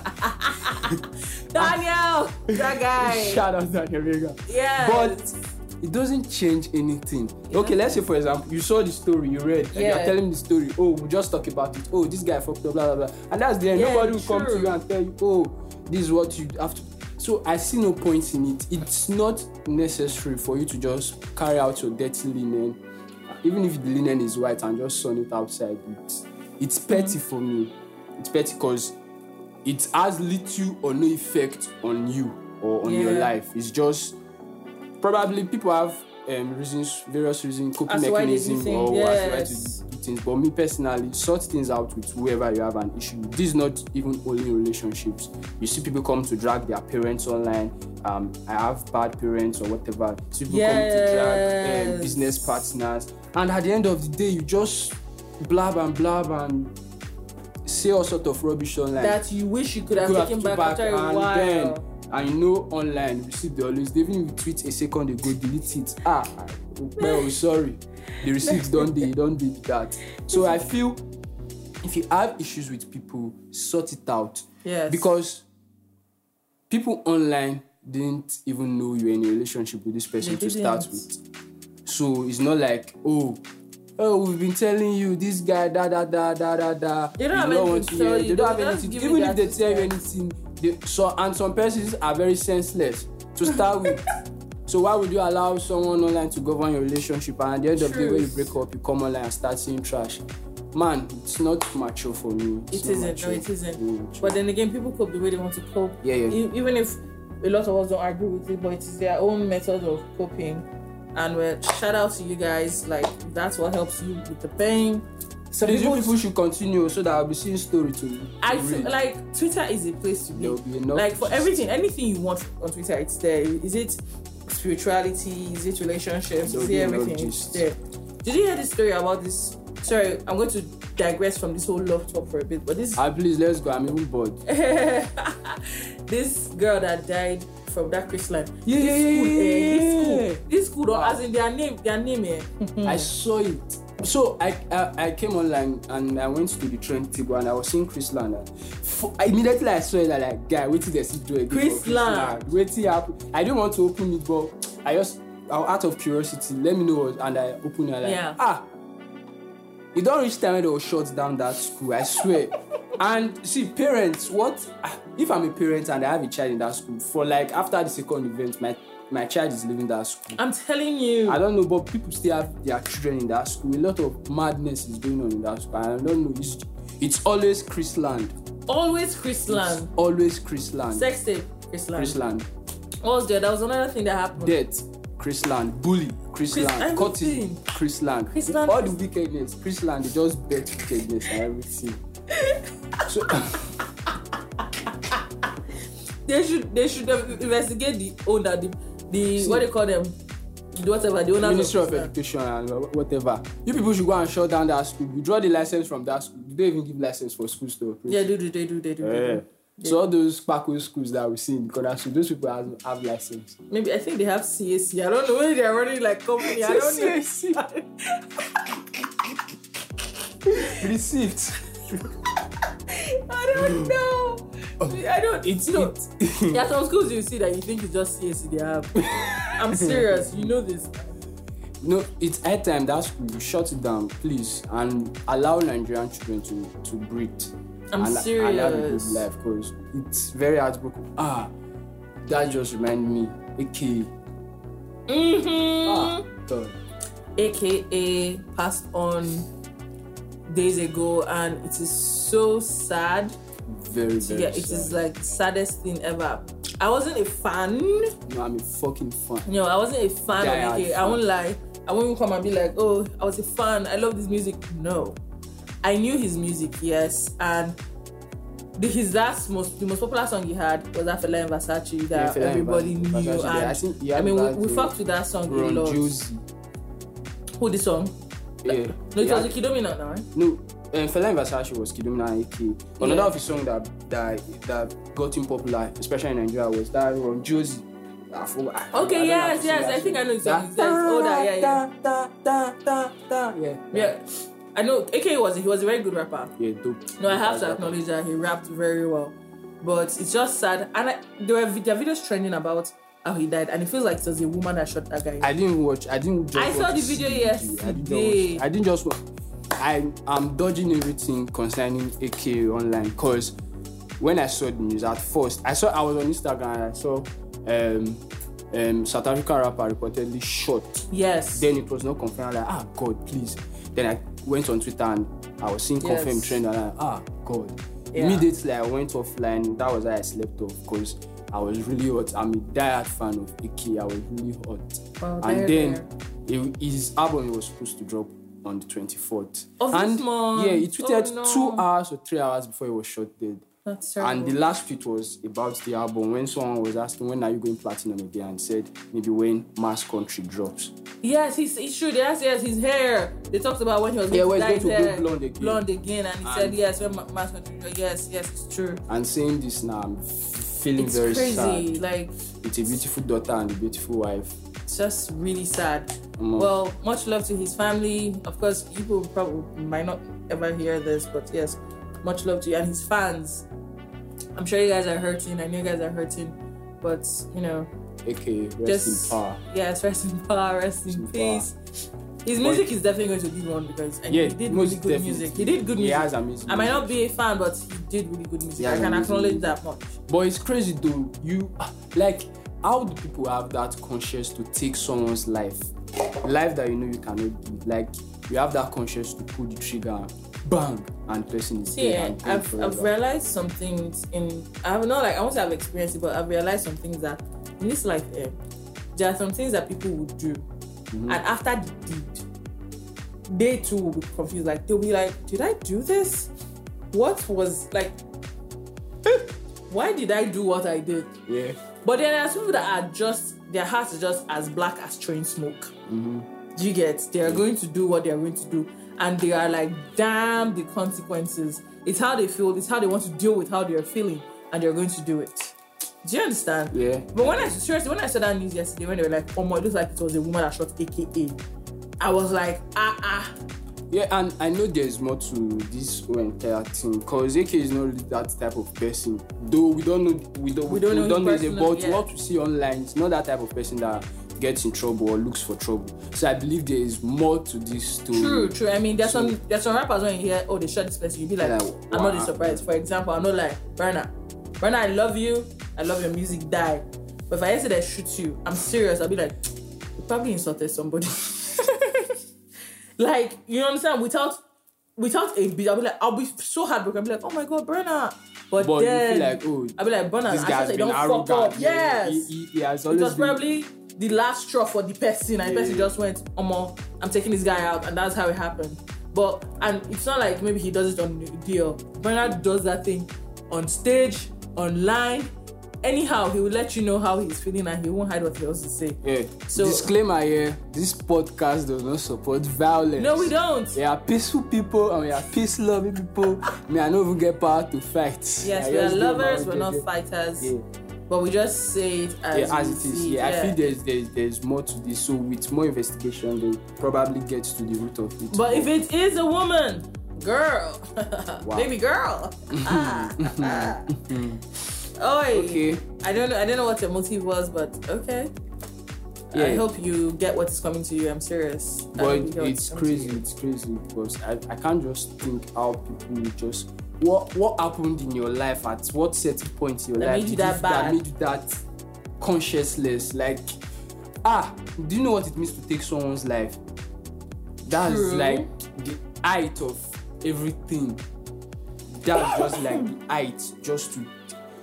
Daniel, that guy. Shout out Daniel Regha. yeah. But it doesn't change anything. Okay, let's say for example, you saw the story, you read, and you're telling the story. Oh, we just talk about it. Oh, this guy fucked up, blah blah blah. And that's the end. Yeah, Nobody will come to you and tell you, oh, this is what you have to. So I see no point in it. It's not necessary for you to just carry out your dirty linen even if the linen is white and just sun it outside, it's it's petty mm. for me. It's petty because it has little or no effect on you or on your life. It's just probably people have um, reasons, various reasons, coping As to why mechanism or to why to do things. But me personally, sort things out with whoever you have an issue. with. This is not even only relationships. You see people come to drag their parents online. Um, I have bad parents or whatever. See people come to drag um, business partners, and at the end of the day, you just blab and blab and say all sort of rubbish online that you wish you could have taken back, back after a while. And you know online you see the always they even if you tweet a second ago delete it. Ah well sorry. The receipt don dey don dey that. So i feel if you have issues with people sort it out. Yes. because people online didn't even know you're in a relationship with this person to start with. So it's not like oh oh we've been telling you this guy da da da da da da. They don't You have don't anything want to tell they you. don't have anything even if they tell you anything they so and some persons are very senseless to start with so why would you allow someone online to govern your relationship and at the end of the day when you break up you come online and start seeing trash man it's not mature for me It It's not isn't. No, it isn't. But then again, people cope the way they want to cope. Yeah, yeah. Even if a lot of us don't agree with it, but it is their own method of coping. And well, shout out to you guys. Like that's what helps you with the pain. You people, people should continue so that I'll be seeing story to, to I read. like Twitter is a place to be. Be Like for everything, anything you want on Twitter, it's there. Is it spirituality? Is it relationships? Is it everything? It's there. Did you hear the story about this? Sorry, I'm going to digress from this whole love talk for a bit, but this Ah, please, let's go. I'm even bored. this girl that died from that Chrisland. Yeah, this yeah, school, yeah, eh, yeah, this yeah. school, this school, Wow. as in their name, their name, eh. I saw it. So I, I I came online and I went to the trend table and I was seeing Chris Land. and For, immediately I saw it I like guy wait till they see do again. Chris Land. Wait till happen. I didn't want to open it but I just out of curiosity let me know and I opened it like Yeah. ah. It don't reach time when they will shut down that school. I swear. and see parents what ah, if I'm a parent and I have a child in that school for like after the second event my my child is leaving that school. I'm telling you. I don't know, but people still have their children in that school. A lot of madness is going on in that school. I don't know. It's, it's always Chrisland. Always Chrisland. Always Chrisland. Sex tape, Chrisland. Chris Land. What was there? That was another thing that happened. Death. Chrisland. Bully. Chris, Chris- Land. Cutting. everything. Chrisland. Chris Land- All the wickedness. Chrisland. They just bet wickedness and everything. so They should they should investigate the owner, the the See. what they call them, the whatever the owners Ministry of Chrisland. Education and whatever. You people should go and shut down that school. You draw the license from that school. You don't even give license for schools to operate. Yeah, do do they do they do. they Yeah. So all those sparkle schools that we see in corner school, those people have, have license. Maybe I think they have CAC. I don't know whether they are running like company. I don't know. Receipt. I don't know. I don't. It's no. it. There are some schools you see that you think it's just CAC they have. I'm serious. You know this. No, it's high time that school you shut it down, please, and allow Nigerian children to to breathe. I'm and, And have a good serious. life, cause it's very heartbroken. Ah, that just remind me, AK. Mm-hmm. Ah, God. AKA passed on days ago, and it is so sad. very very. Yeah, it sad. is like saddest thing ever. I wasn't a fan. No, I'm a fucking fan. Know, I wasn't a fan Yeah, of yeah, AK. I won't lie. I won't even come and be like, oh, I was a fan. I love this music. No, I knew his music, yes, and the, his last most the most popular song he had was that Fela and Versace that Yeah, everybody Versace, knew. Versace, yeah, I and think he I mean, we, we fucked with that song a lot. Who the song? Yeah. No, it He was Kiddominant now, right? No, um, Fela and Versace was Kiddominant and AK. Another Yeah. of his songs that, that that got him popular, especially in Nigeria, was that Run Jozi. I I- I Okay, how yes, yes, I think. I know it's That- it's older, yeah, yeah. Da, da, da, da, da. Yeah, Yeah, I know. AK was he was a very good rapper. yeah, dope. No, I have to acknowledge that he rapped very well, but it's just sad. And I, there were there are videos trending about how he died, and it feels like it was a woman that shot that guy. I didn't watch. I didn't. Just I saw the video yes. I didn't yesterday. watch. I didn't just. Watch. I am dodging everything concerning AK online because when I saw the news at first, I saw I was on Instagram and I saw um um, South African rapper reportedly shot. Yes. Then it was not confirmed. Like, ah, God, please. Then I went on Twitter and I was seeing Yes. confirmed trend and I, ah, God. Yeah. Immediately I went offline. That was how I slept off because I was really hot. I'm a diehard fan of AK. I was really hot. Well, and then it- his album was supposed to drop on the 24th. Of and yeah, he tweeted Oh, no. two hours or three hours before he was shot dead. That's. And the last tweet was about the album when someone was asking when are you going platinum again and said maybe when Mass Country drops. Yes, he's, he's true. Yes, yes, his hair. They talked about when he was Yeah, going to he's going to go blonde again. blonde again, and he And- said yes when Mass Country. drops. Yes, yes, it's true. And saying this now, I'm feeling It's very crazy. sad. Like It's a beautiful daughter and a beautiful wife. it's just really sad. Mm. Well, much love to his family. Of course, people probably might not ever hear this, but yes, much love to you and his fans. I'm sure you guys are hurting. I know you guys are hurting, but you know, aka rest just in power. yes, rest in power, rest in in peace. His But- music is definitely going to live on because Yeah, he did really good music. He did good music. He has amazing I might not be a fan, but he did really good music. I can acknowledge that much. But it's crazy though. You like how do people have that conscience to take someone's life, life that you know you cannot give? Like you have that conscience to pull the trigger, bang, and person is See, dead I've, forever. I've realized some things in I have not like I won't say I've experienced it, but I've realized some things that in this life, eh, there are some things that people would do, Mm-hmm. and after the deed, they too will be confused. Like they'll be like, "Did I do this? What was like? Why did I do what I did?" yeah. But then there's people that are just their hearts is just as black as train smoke. Mm-hmm. Do you get? They are going to do what they are going to do, and they are like, damn the consequences. It's how they feel. It's how they want to deal with how they are feeling, and they're going to do it. Do you understand? Yeah. But when I seriously, when I saw that news yesterday, when they were like, "Oh my," it looks like it was a woman that shot AKA. I was like, ah ah. Yeah, and I know there's more to this whole entire thing because AK is not really that type of person. Though we don't know, we don't, We don't know his his personal- but yeah. what we see online, it's not that type of person that gets in trouble or looks for trouble. So I believe there is more to this story. True, true. I mean, there's So- some there's some rappers when you hear, oh, they shot this person, you be like, Like, I'm not surprised. For example, I'm not like Burna. Burna, I love you. I love your music. Die. But if I hear say they shoot you, I'm serious. I'll be like, you probably insulted somebody. like you understand? Without without a beat, I'll be like, I'll be so heartbroken. I'll be like, oh my god, Burna. But, But then like, oh, I'll be like, Burna, this I guy's said been don't fuck arrogant. up. Yeah, Yes. he, he, he has always was been. probably the last straw for the person, and the person just went, "Omo, I'm taking this guy out," and that's how it happened. But and it's not like maybe he does it on the deal. Burna does that thing on stage, online. Anyhow, he will let you know how he's feeling, and he won't hide what he has to say. yeah. So- Disclaimer here: this podcast does not support violence. No, we don't. We are peaceful people and we are peace loving people. Me, I don't even get power to fight. Yes, I we are lovers. We're not fighters. Yeah. But we just say it as, Yeah, as it is. see Yeah, I feel there's, there's there's more to this. So with more investigation, they probably get to the root of it. But if it is a woman, girl, baby girl. Oi. okay, I don't know. I don't know what your motive was, but okay. Yeah. I hope you get what is coming to you. I'm serious. But hope you get what it's is coming to crazy. It's crazy because I, I can't just think how people will just what what happened in your life at what certain point in your That life made that bad? made you that conscienceless like ah do you know what it means to take someone's life that's True. like the height of everything that's just like the height just to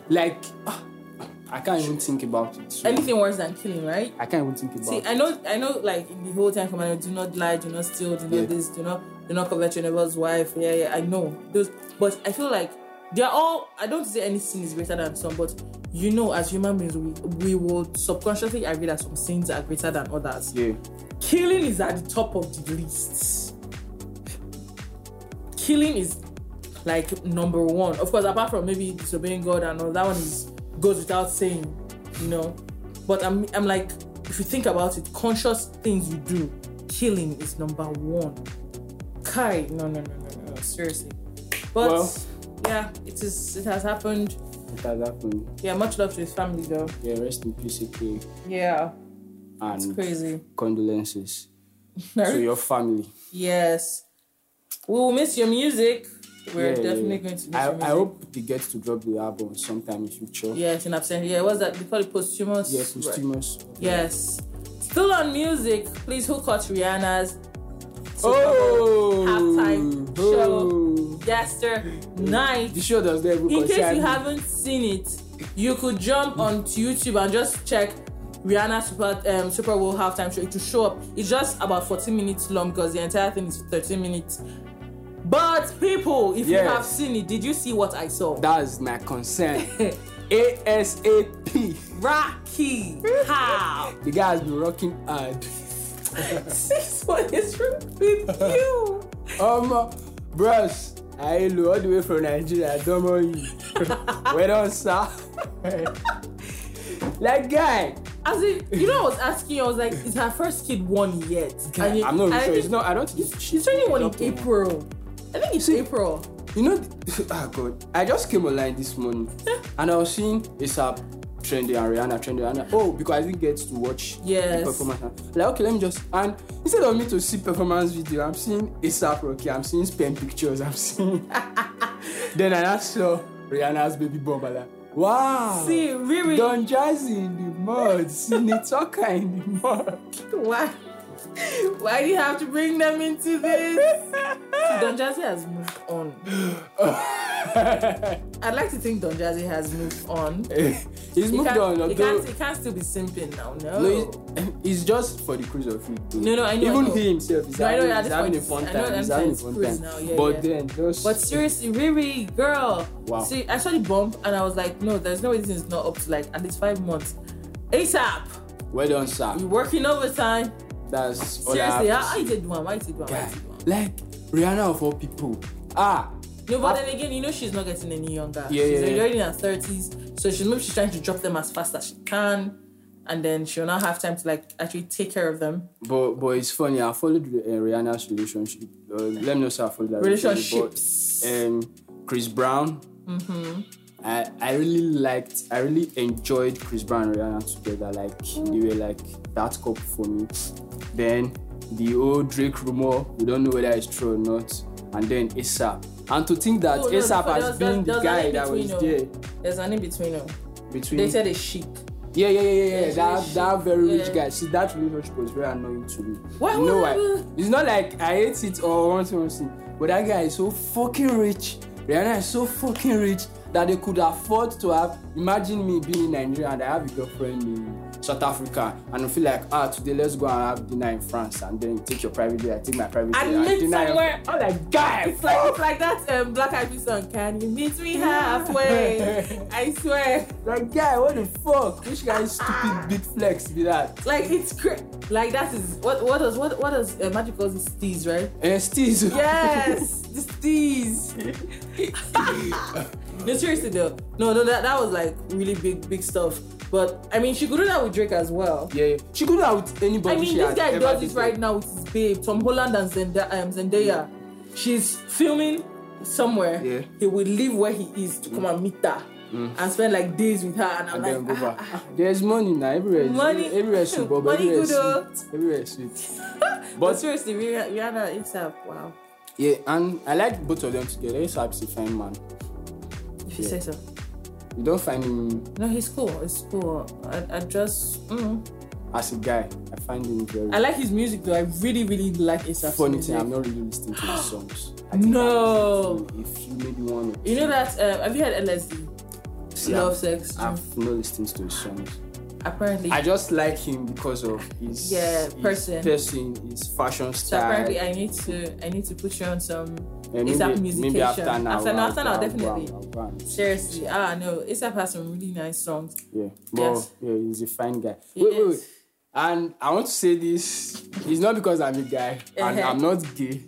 like ah, I can't even think about it so Anything worse than killing, right? I can't even think about See, it I know, I know. Like in the whole time, command, do not lie, do not steal, do not Yeah. this, do not, do not covet your neighbor's wife. Yeah, yeah. I know those, but I feel like they are all. I don't say any sin is greater than some, but you know, as human beings, we we will subconsciously agree that some sins are greater than others. yeah killing is at the top of the list. Killing is like number one. Of course, apart from maybe disobeying God and all that one is goes without saying, you know. But I'm I'm like, if you think about it, conscious things you do, killing is number one. Kai, no, no, no, no, no, seriously. But Well- yeah, it is. It has happened. it has happened Yeah, much love to his family though. yeah rest in peace okay Yeah, it's crazy. condolences to your family. Yes. We will miss your music. We're Yeah, definitely yeah. going to miss I, your I hope they get to drop the album sometime in future. Yes, in absence. Yeah, what's that? They call it posthumous. Yes, Right. posthumous. Yes. Still on music, please who caught Rihanna's Oh, halftime oh. show yesterday night. The show does not even In case you haven't seen it, you could jump onto YouTube and just check Rihanna Super um, Super Bowl halftime show. It will show up. It's just about 14 minutes long because the entire thing is 13 minutes. But people, if you have seen it, did you see what I saw? That's my concern. ASAP. Rocky, how? The guy has been rocking hard. Sis, what is you? Um, bros, I hello all the way from Nigeria. Don't know you. Where on, sir? like guy, As in, you know, I was asking I was like, is her first kid one yet? And you- I'm not and sure. It's not. I don't think. She's turning one in April. I think it's See- April. You know, oh god, I just came online this morning and I was seeing it's ASAP trending and Rihanna trending and oh because I didn't get to watch Yes. performance. Like okay, let me just and instead of me to see performance video, I'm seeing ASAP Rocky, I'm seeing spam pictures, I'm seeing. then I saw Rihanna's baby. I'm like, wow. See, Riri, Don Jazzy in the mud, Sinitoka in the mud. why? Why do you have to bring them into this? Don Jazzy has moved on. I'd like to think Don Jazzy has moved on. He's He moved on, he, can't, he can't still be simping now. No. no, he's, he's just for the cruise of it. though. No, no, I know, I Even know. he himself is No, I know, having, at he's having a fun I know time. He's having a fun time. now, yeah, but yeah. then just But seriously, Riri, girl. Wow. See, I saw the bump and I was like, no, there's no way this is not up to like at least five months. ASAP, well done, sir. you working overtime. That's all Seriously, I how, you did one? Why you did one? Why Guy, you one? like Rihanna of all people. Ah, No, but I- then again, you know she's not getting any younger. Yeah, she's yeah, yeah. already in her thirties, so she's maybe she's trying to drop them as fast as she can, and then she'll not have time to like actually take care of them. but but it's funny. I followed uh, Rihanna's relationship. Uh, let me know say I followed that Relationships. relationship. But, um, Chris Brown. Mm-hmm. I, I really liked I really enjoyed Chris Brown and Rihanna together. Like they were like that couple for me. Then the old Drake rumor, we don't know whether it's true or not. And then ASAP. And to think that Oh, no, ASAP has been the guy that was in-between, there There's an in between them. between They said a chic. Yeah, yeah, yeah, yeah, yeah. That that very rich Yeah. guy. See, that relationship was very annoying to me. Why- You know why? It's not like I hate it or want to see, but that guy is so fucking rich. Rihanna is so fucking rich that they could afford to have. Imagine me being in Nigeria and I have a girlfriend in South Africa, and I feel like, ah, today let's go and have dinner in France, and then take your private day. I take my private And day. meet dinner in- somewhere. I'm like, guy, It's like it's like that um, Black Eyed Peas song. Can you meet me halfway? I swear. like, guy, what the fuck? Which guy's stupid big flex be that? Like it's cra- like that is what what does what what does uh, Magic calls it steez, right? Eh, Steez. Yes, the steez. no, seriously though. No, no, that, that was like really big, big stuff. But I mean, she could do that with Drake as well. Yeah, yeah. She could do that with anybody. I mean, this guy does this right now with his babe, Tom Holland and Zenda- um, Zendaya. She's filming somewhere. Yeah. He will leave where he is to come and meet her and spend like days with her. And I'm And then go like, back. ah, There's money now. Everywhere. Money- Everywhere sweet, but money everywhere good, oh. sweet. Everywhere sweet. but But seriously, Rih- Rihanna itself, wow. yeah, and I like both of them together. ASAP's a fine man. If you Yeah. say so. You don't find him No, he's cool. He's cool. I, I just, mm. as a guy. I find him very I like his music though. I really, really like ASAP's funny music. thing. I'm not really listening to his songs. No. If you maybe want to, You know that? Uh, have you heard LSD? See, Love, I've- sex. I've not listened to his songs. apparently. I just like him because of his Yeah, his person. person, his fashion so style. apparently, I need to, I need to put you on some And ASAP musication. maybe after now. After now, after now, definitely. I'll go and- Seriously, ah no, ASAP has some really nice songs. Yeah, but Yes. yeah, he's a fine guy. He wait, wait, is. wait. And I want to say this. It's not because I'm a guy and Uh-huh. I'm not gay,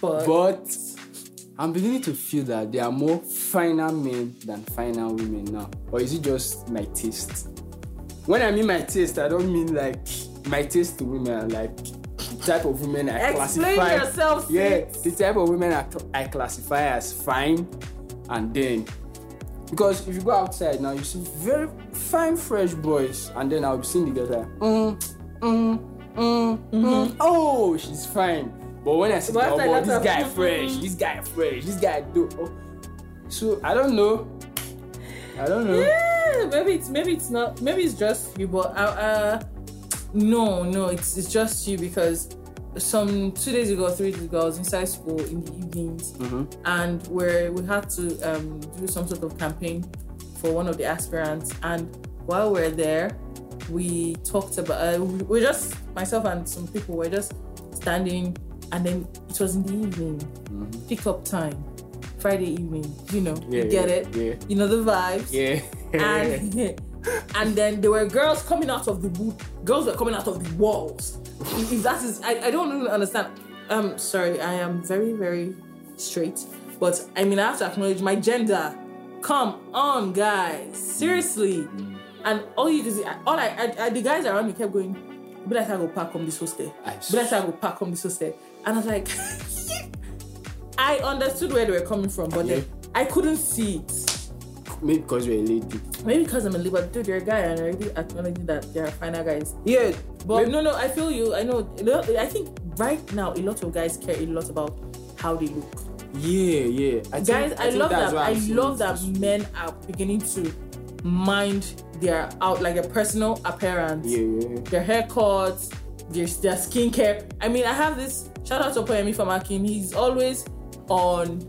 But, but I'm beginning to feel that there are more finer men than finer women now. Or is it just my taste? When I mean my taste, I don't mean like my taste to women, like type of women I explain classify. yourself. Yeah, the type of women I, I classify as fine, and then because if you go outside now, you see very fine, fresh boys, and then I'll be seeing the girls like, mm, mm, mm, mm. oh, she's fine. But when I see, But oh, this guy fresh, this guy fresh, this guy do. Oh. So I don't know. I don't know. Yeah, maybe it's maybe it's not maybe it's just you, but uh, uh no, no, it's it's just you because some two days ago, three days ago, I was inside school in the evenings, Mhm. and where we had to um do some sort of campaign for one of the aspirants, and while we're there, we talked about uh, we just myself and some people were just standing, and then it was in the evening, Mhm. pick up time, Friday evening, you know, Yeah, you get yeah, it, Yeah. you know the vibes Yeah. and and then there were girls coming out of the booth. Girls were coming out of the walls. If that is, I, I don't really understand. Um, sorry, I am very very straight, but I mean I have to acknowledge my gender. Come on, guys, seriously. And all you can see, all I, I, I the guys around me kept going. Like I go pack on this hostel. Like I go pack on this hostel. And I was like, I understood where they were coming from, but then I couldn't see it. Maybe because you're a lady. Maybe because I'm a Libra, dude, you're a guy, and I already acknowledge that there are finer guys. Yeah. But maybe- no, no, I feel you. I know. I think right now a lot of guys care a lot about how they look. Yeah, yeah. I think, Guys, I, think love that. I love that men are beginning to mind their out like their personal appearance, Yeah, yeah. their haircuts, their their skincare. I mean, I have this shout out to Poyemi from Akin. He's always on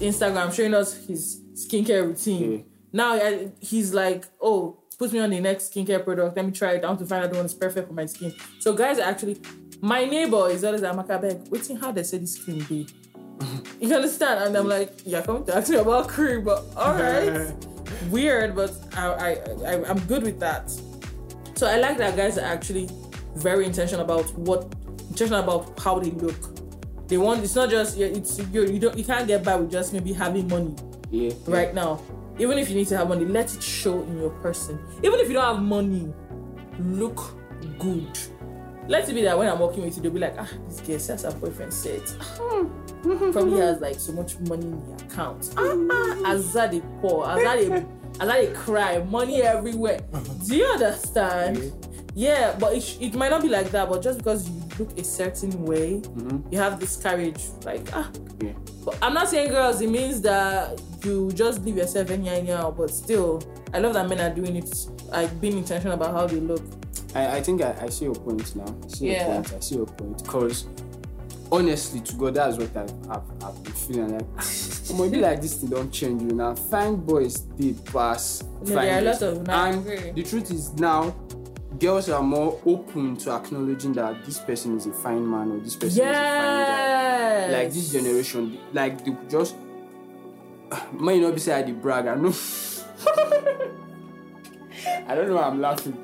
Instagram showing us his skincare routine. Yeah. Now I- he's like, oh, put me on the next skincare product. Let me try it. I want to find out the one that's perfect for my skin. So guys actually, my neighbor is always like, Makabeg, waiting how they say this cream be. you understand? And I'm like, yeah, come to ask me about cream, but all right, weird, but I, I, I I'm good with that. So I like that guys are actually very intentional about what intentional about how they look. They want it's not just yeah, it's you you don't you can't get by with just maybe having money Yeah. right now. Even if you need to have money, let it show in your person. Even if you don't have money, look good. Let it be that when I'm working with you, they'll be like, ah, this girl says her boyfriend said, probably has like so much money in the account. Ah, ah, as that they poor, as that they, as that they cry, money everywhere. Do you understand? Yeah, but it, sh- it might not be like that. But just because you look a certain way, Mhm. you have this courage. Like, ah, Yeah. but I'm not saying girls, it means that you just leave yourself anyhow, anyhow. But still, I love that men are doing it, like being intentional about how they look. I, I think I, I see your point now. I see Yeah. your point. I see your point. Because honestly, to God, that's what I've, I've, I've been feeling like. Maybe like this thing don't change you now. Fine boys, they pass. No, fine there are a lot girls. of- no, I And the truth is now, girls are more open to acknowledging that this person is a fine man or this person is a fine guy. Yes. Like this generation, like they just. Might not be say I the brag. I know. I don't know why I'm laughing.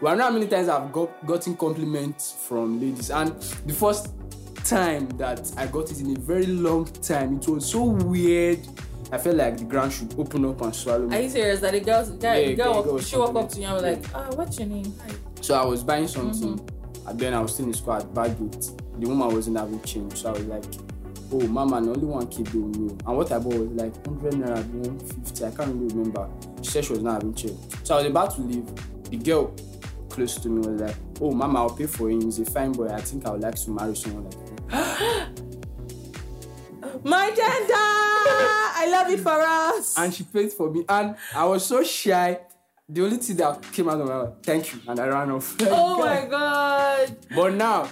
But I know how many times I've got gotten compliments from ladies, and the first time that I got it in a very long time, it was so weird. I felt like the ground should open up and swallow me. Are me. you serious? That the girls, guy, Yeah, girl, girl- she walk up to you and was like, ah, what's your name? Hi. So I was buying something, Mm-hmm. and then I was still in school at Baggett. The woman wasn't having change, so I was like, "Oh, mama, and only one kid doing meal." And what I bought was like 100 naira, 150. I can't really remember. She said she was not having change, so I was about to leave. The girl close to me was like, "Oh, mama, I'll pay for him. He's a fine boy. I think I would like to marry someone like him." My gender! I love it for us. And she paid for me, and I was so shy. The only thing that came out of my mouth, "Thank you," and I ran off. oh my god. But now,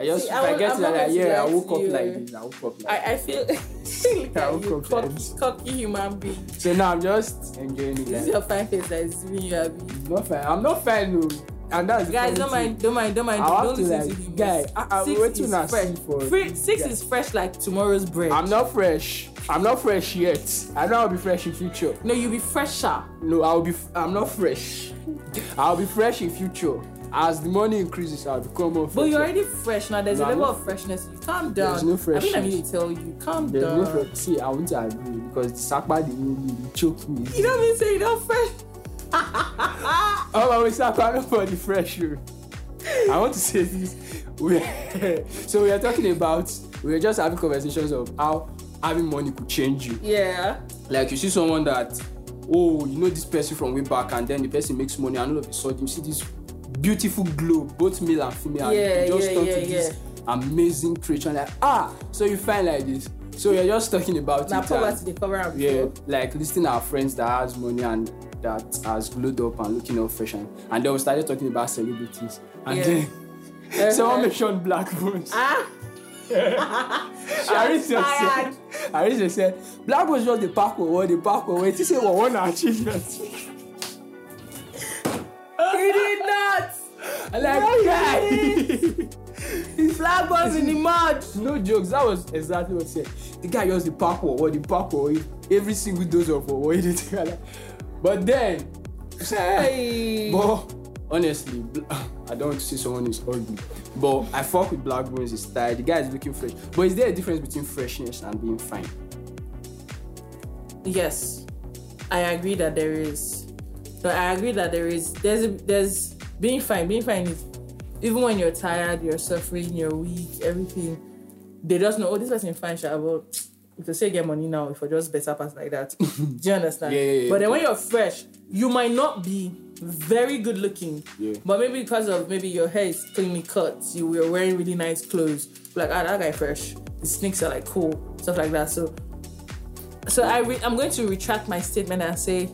I just See, I I, get that, to yeah, I woke up like this. I woke up like I, I feel I woke up cocky, like cocky human being. So now I'm just enjoying it. This is Like, your fine face that is giving you happy. I'm not fine. I'm not fine, no. And that's Guys, don't mind, don't mind, don't mind. I'll don't have to, listen like, to him. guy, I- I- six wait is fresh. for Free- six guy. is fresh like tomorrow's bread. I'm not fresh. I'm not fresh yet. I know I'll be fresh in future. no, you'll be fresher. No, I'll be. I'm not fresh. I'll be fresh in future. As the money increases, I'll become more. Fresh. But you're already fresh now. There's No, a level of freshness. You calm down. There's no freshness. I mean, I need to tell you, calm There's down. no fresh. See, I want to agree because Sakpa the the choke me. You don't mean say you're not fresh. Oh, we Sakpa nobody fresh. oh. I want to say this. We, so we are talking about. We are just having conversations of how having money could change you. Yeah. like you see someone that oh you know this person from way back and then the person makes money and all of a sudden you see this beautiful glow both male and female and Yeah, you just yeah, turn yeah, to this amazing creation. Like, ah, so you find like this. So you're just talking about Now it. poverty and- they cover yeah, like listing our friends that has money and that has glued up and looking all fresh and, and then we started talking about celebrities and Yeah. then someone mentioned black bones. Ah, Arisa said. Arisa said, Blaqbonez just the park or the park wait, he said, well, one achievement. he did not. I'm like, guy. Black boys in the mud. no jokes, that was exactly what he said. The guy just the park or the park or every single dose of what he did. But then, say, But honestly, I don't want to say someone is ugly. But I fuck with Blaqbonez is style. The guy is looking fresh. But is there a difference between freshness and being fine? Yes, I agree that there is. But I agree that there is. There's a, there's being fine. Being fine is even when you're tired, you're suffering, you're weak, everything. They just know. Oh, this person fine. Sha, well, if you say get money now, if I just better pass like that, do you understand? Yeah, yeah, yeah, But then when you're fresh, you might not be very good looking. Yeah. But maybe because of maybe your hair is cleanly cut, you were wearing really nice clothes. Like ah, that guy fresh. The sneaks are like cool, stuff like that. So so I re- I'm going to retract my statement and say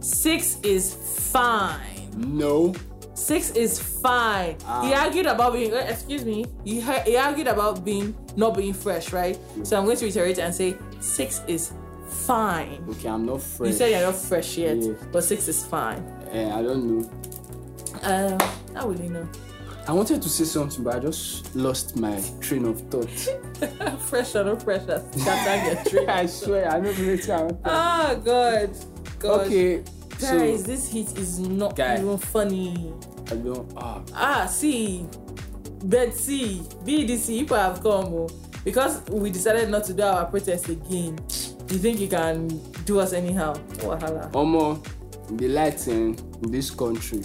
six is fine. No. Six is fine. Ah. He argued about being. uh, Excuse me. He, he argued about being not being fresh, right? So I'm going to reiterate and say six is fine. Okay, I'm not fresh. You said you're not fresh yet, Yeah. but six is fine. Eh, I don't know. Um, I really know. I wanted to say something, but I just lost my train of thought. fresh or no fresh, that's that get tricked. I swear, I don't really tell. Ah, God, God. Okay, Guys, so this heat is not Guy. even funny. I don't. Ah, Ah, see, but see, BDC people have come oh, because we decided not to do our protest again. You think you can do us anyhow? Wahala. Omo, the lights in, this country.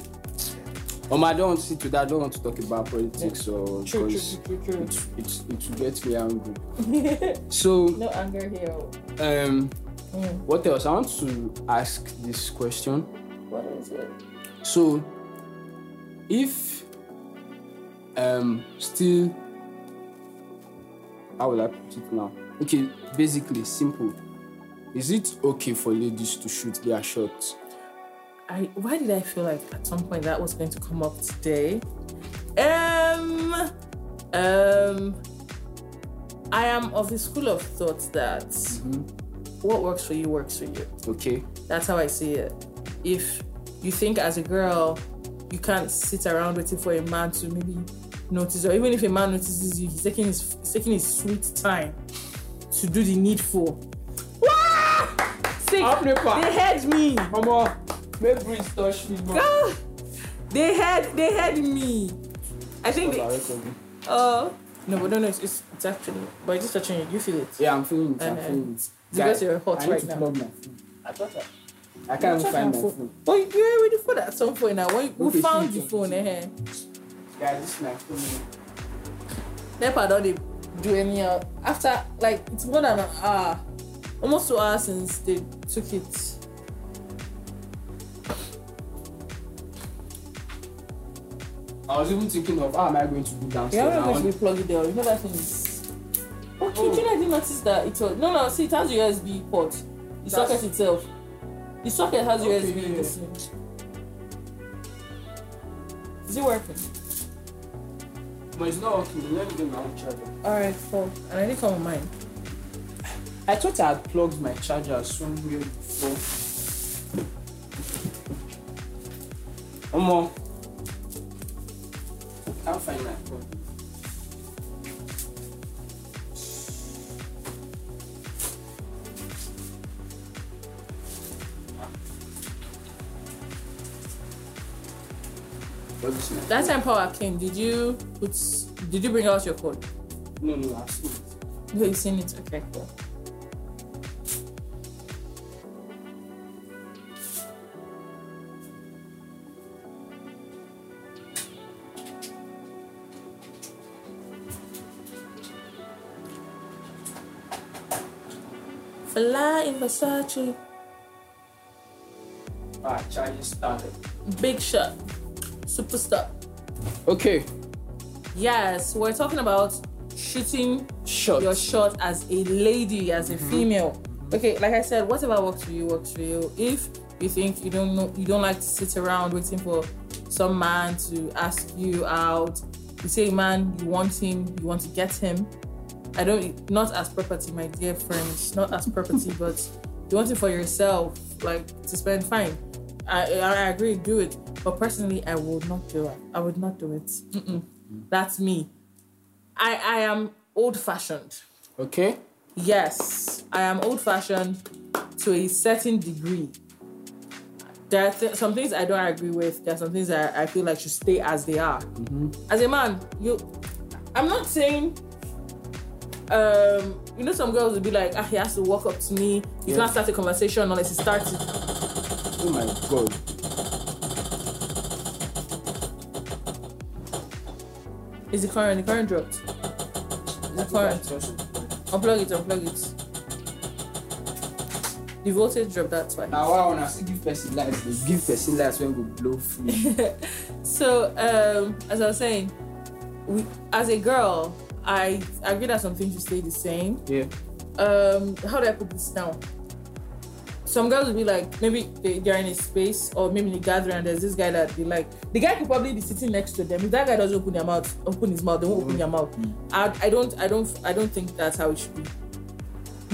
Um, I don't want to sit with that. I don't want to talk about politics or True, true, because true, true, it, it, it will get me angry. So, no anger here. oh. um, Mm. what else? I want to ask this question. What is it? So, if um still, how will I put it now? Okay, basically simple. Is it okay for ladies to shoot their shots? I why did I feel like at some point that was going to come up today? Um, um, I am of the school of thought that what works for you works for you. Okay. That's how I see it. If you think as a girl you can't sit around waiting for a man to maybe notice, or even if a man notices you, he's taking his he's taking his sweet time to do the needful. Sick. They had me. Mama, make breeze touch me. Ah! They had they had me. I think uh no but no no it's, it's, it's actually but it's just touching you. You feel it. Yeah, I'm feeling it. I'm Uh-huh. feeling it. Because you're hot I need right to now. plug my phone. I thought I, I can't even find my phone. But you're already for that at some point now. When we Okay, found see, your see, phone, see. eh? Guys, this is my phone. Nepa don't they do any uh, after like it's more than an hour, almost two hours since they took it. I was even thinking of how am I going to do Yeah, downstairs I'm now? going to plug it there. You know that thing is. Okay, Oh. know I didn't notice that it was no no see it has USB port. The That's- socket itself. The socket has Okay, USB in yeah. this thing. Is it working? But it's not working. Let me get my own charger. Alright, cool. And I didn't come on mine. I thought I had plugged my charger somewhere before. Omo. Can't find my phone. That time power came, did you put did you bring out your code? No, no, I've seen it. No, you seen it. Okay, cool. Fly in Versace, Ah, charging started. big shot, superstar. Okay. Yes, we're talking about shooting Shot. your shot as a lady, as a mm-hmm. female. Okay, like I said, whatever works for you works for you. If you think you don't know, you don't like to sit around waiting for some man to ask you out. You say, man, you want him, you want to get him. I don't, not as property, my dear friends, not as property, but you want it for yourself, like to spend. Fine, I I agree, do it. But personally, I would not do it. I would not do it. Mm-mm. That's me. I I am old fashioned. Okay. Yes, I am old fashioned to a certain degree. There are th- some things I don't agree with. There are some things that I feel like should stay as they are. As a man, you, I'm not saying, um, you know, some girls will be like, ah, he has to walk up to me. You Yeah. can't start a conversation unless he starts. Oh my god. Is the current? The current dropped. Is the current. Unplug it. Unplug it. The voltage dropped. That's why. Now why wanna still give person lights? They give person lights when we blow free. So, um, as I was saying, we, as a girl, I agree that some things should stay the same. yeah. Um, how do I put this now? Some girls will be like, maybe they, they're in a space or maybe in a gathering and there's this guy that they like. The guy could probably be sitting next to them. If that guy doesn't open their mouth, open his mouth, they won't open mm. their mouth. Mm. I, I don't, I don't, I don't think that's how it should be.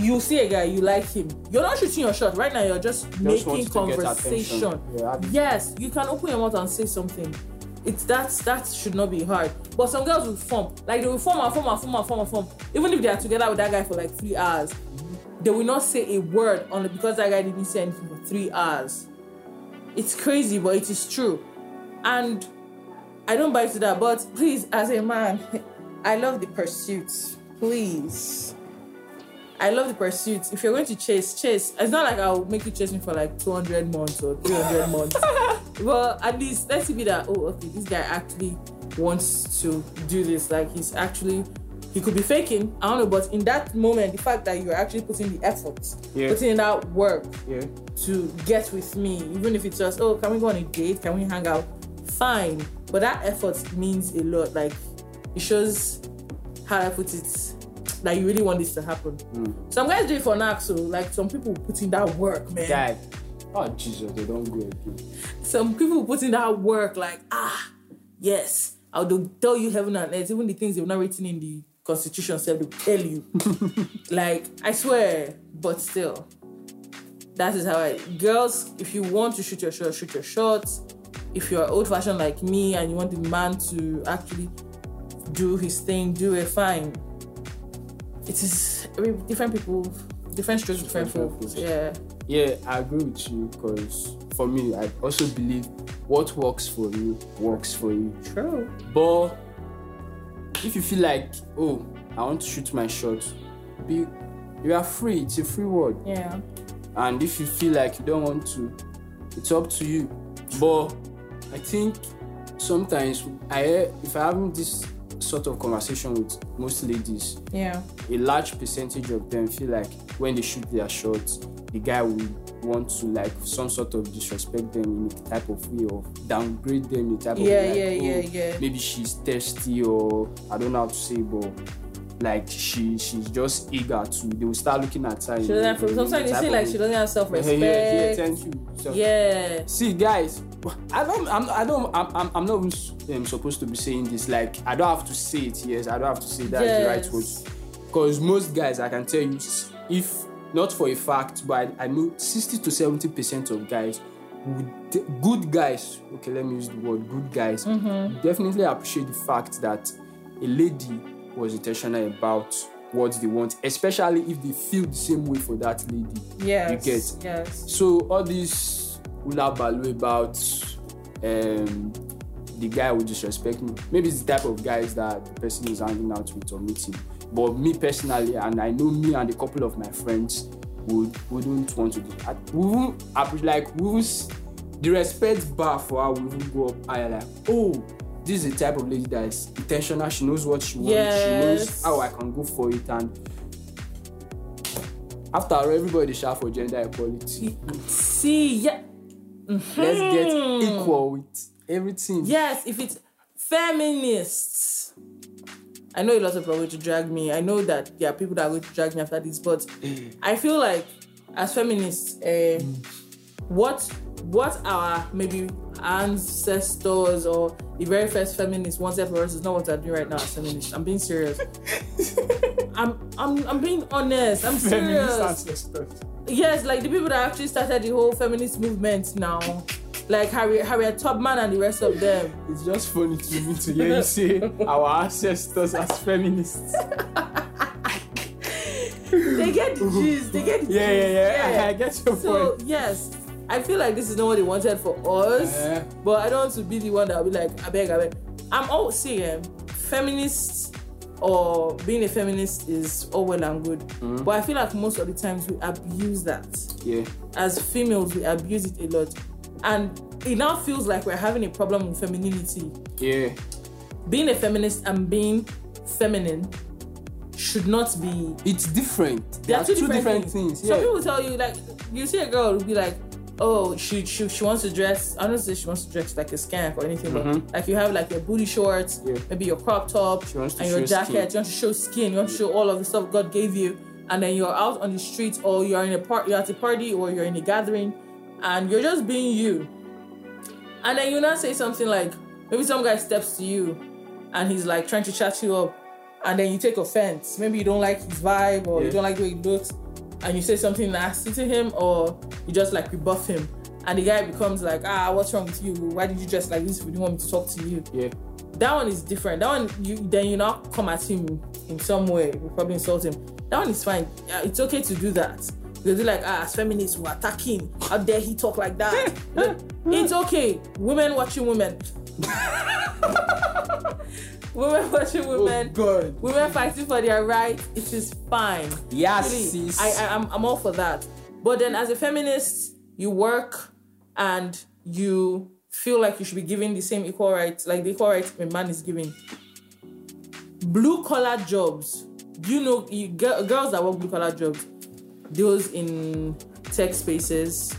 You see a guy, you like him. You're not shooting your shot right now. You're just, Just making want to get conversation. Yeah, Yes, you can open your mouth and say something. It's that that should not be hard. But some girls will form. Like they will form and form and form and form and form. Even if they are together with that guy for like three hours, they will not say a word only because that guy didn't say anything for three hours. It's crazy, but it is true. And I don't buy into that. But please, as a man, I love the pursuit. Please. I love the pursuit. If you're going to chase, chase. It's not like I'll make you chase me for like 200 months or 300 months. Well, at least let's see that. Oh, okay, this guy actually wants to do this. Like he's actually, he could be faking. I don't know, but in that moment, the fact that you're actually putting the effort, Yeah. putting in that work Yeah. to get with me, even if it's just, oh, can we go on a date? Can we hang out? Fine. But that effort means a lot. Like it shows how I put it that you really want this to happen. Some guys do it for now, so like some people put in that work, man. Guy. Oh Jesus, they don't go again. Some people put in that work, like, ah, yes, I'll do, tell you heaven and earth, even the things they've not written in the constitution said will tell you. like, I swear, but still. That is how I girls, if you want to shoot your shot, shoot your shot. If you're old fashioned like me and you want the man to actually do his thing, do it fine. It is I mean, different people, different strokes, different Different folks. Yeah. Yeah, I agree with you because for me, I also believe what works for you works for you. True. But if you feel like, oh, I want to shoot my shot, be you are free. It's a free world. Yeah. And if you feel like you don't want to, it's up to you. But I think sometimes I if I'm having this sort of conversation with most ladies, Yeah. a large percentage of them feel like when they shoot their shots, the guy will want to like some sort of disrespect them in a type of way or downgrade them in a type Yeah, of way. Like, yeah, oh, yeah, yeah. Maybe she's thirsty or I don't know how to say, but like she she's just eager to. They will start looking at her. She doesn't have, sometimes you see like she doesn't have self-respect yeah, yeah, thank you. So- Yeah. See, guys, I don't, I'm, I don't, I'm, I'm, I'm not even um, supposed to be saying this. Like, I don't have to say it. Yes, I don't have to say that is the right Yes. word. Because most guys, I can tell you, if not for a fact, but I, know 60 to 70 percent of guys, would, good guys, okay, let me use the word good guys, definitely appreciate the fact that a lady was intentional about what they want, especially if they feel the same way for that lady. Yes. You get. Yes. So all this hula baloo about um, the guy will disrespect me. Maybe it's the type of guys that the person is hanging out with or meeting. But me personally, and I know me and a couple of my friends would wouldn't want to do that. We won't like we won't the respect bar for her will even go up higher. Like, oh, this is the type of lady that is intentional. She knows what she wants. She knows how I can go for it. And after all, everybody shout for gender equality. See, yeah. Let's get equal with everything. Yes, if it's feminists, I know a lot of people are going to drag me. I know that there are people that are going to drag me after this, but I feel like as feminists, uh, what what our maybe ancestors or the very first feminists wanted for us is not what they're doing right now as feminists. I'm being serious. I'm I'm I'm being honest. I'm Feminist serious. ancestors. Yes, like the people that actually started the whole feminist movement now. Like Harriet, Harriet Tubman and the rest of them. It's just funny to me to hear you say our ancestors as feminists. They get the gist. They get the Yeah, yeah, gist. yeah. I get your So point. So yes, I feel like this is not what they wanted for us. Eh. But I don't want to be the one that will be like, I beg, I beg. I'm all saying feminists or being a feminist is all well and good. Mm-hmm. But I feel like most of the times we abuse that. Yeah. As females, we abuse it a lot. And it now feels like we're having a problem with femininity. Yeah. Being a feminist and being feminine should not be It's different. they There are two, different, things. Some Yeah. people tell you like you see a girl will be like, oh, she she, she wants to dress. I don't say she wants to dress like a skank or anything, but mm-hmm. like you have like your booty shorts, Yeah. maybe your crop top, She wants to and your jacket. skin. You want to show skin. You want to show all of the stuff God gave you, and then you're out on the street or you're in a part, you're at a party or you're in a gathering, and you're just being you. And then you now say something like, maybe some guy steps to you, and he's like trying to chat you up, and then you take offense. Maybe you don't like his vibe or you don't like the way he looks, and you say something nasty to him, or you just like rebuff him, and the guy becomes like, ah, what's wrong with you? Why did you dress like this if you didn't want me to talk to you? Yeah. That one is different. That one, you then you now come at him in some way, you probably insult him. That one is fine. It's okay to do that. Because they're like, ah, as feminists, we attack him. How dare he talk like that? It's okay. Women watching women. women watching women. Oh God. Women fighting for their right. It is fine. Yes, Really, sis. I, I I'm, I'm all for that. But then as a feminist, you work and you feel like you should be given the same equal rights, like the equal rights a man is given. Blue collar jobs. You know, you, girls that work blue collar jobs, those in tech spaces,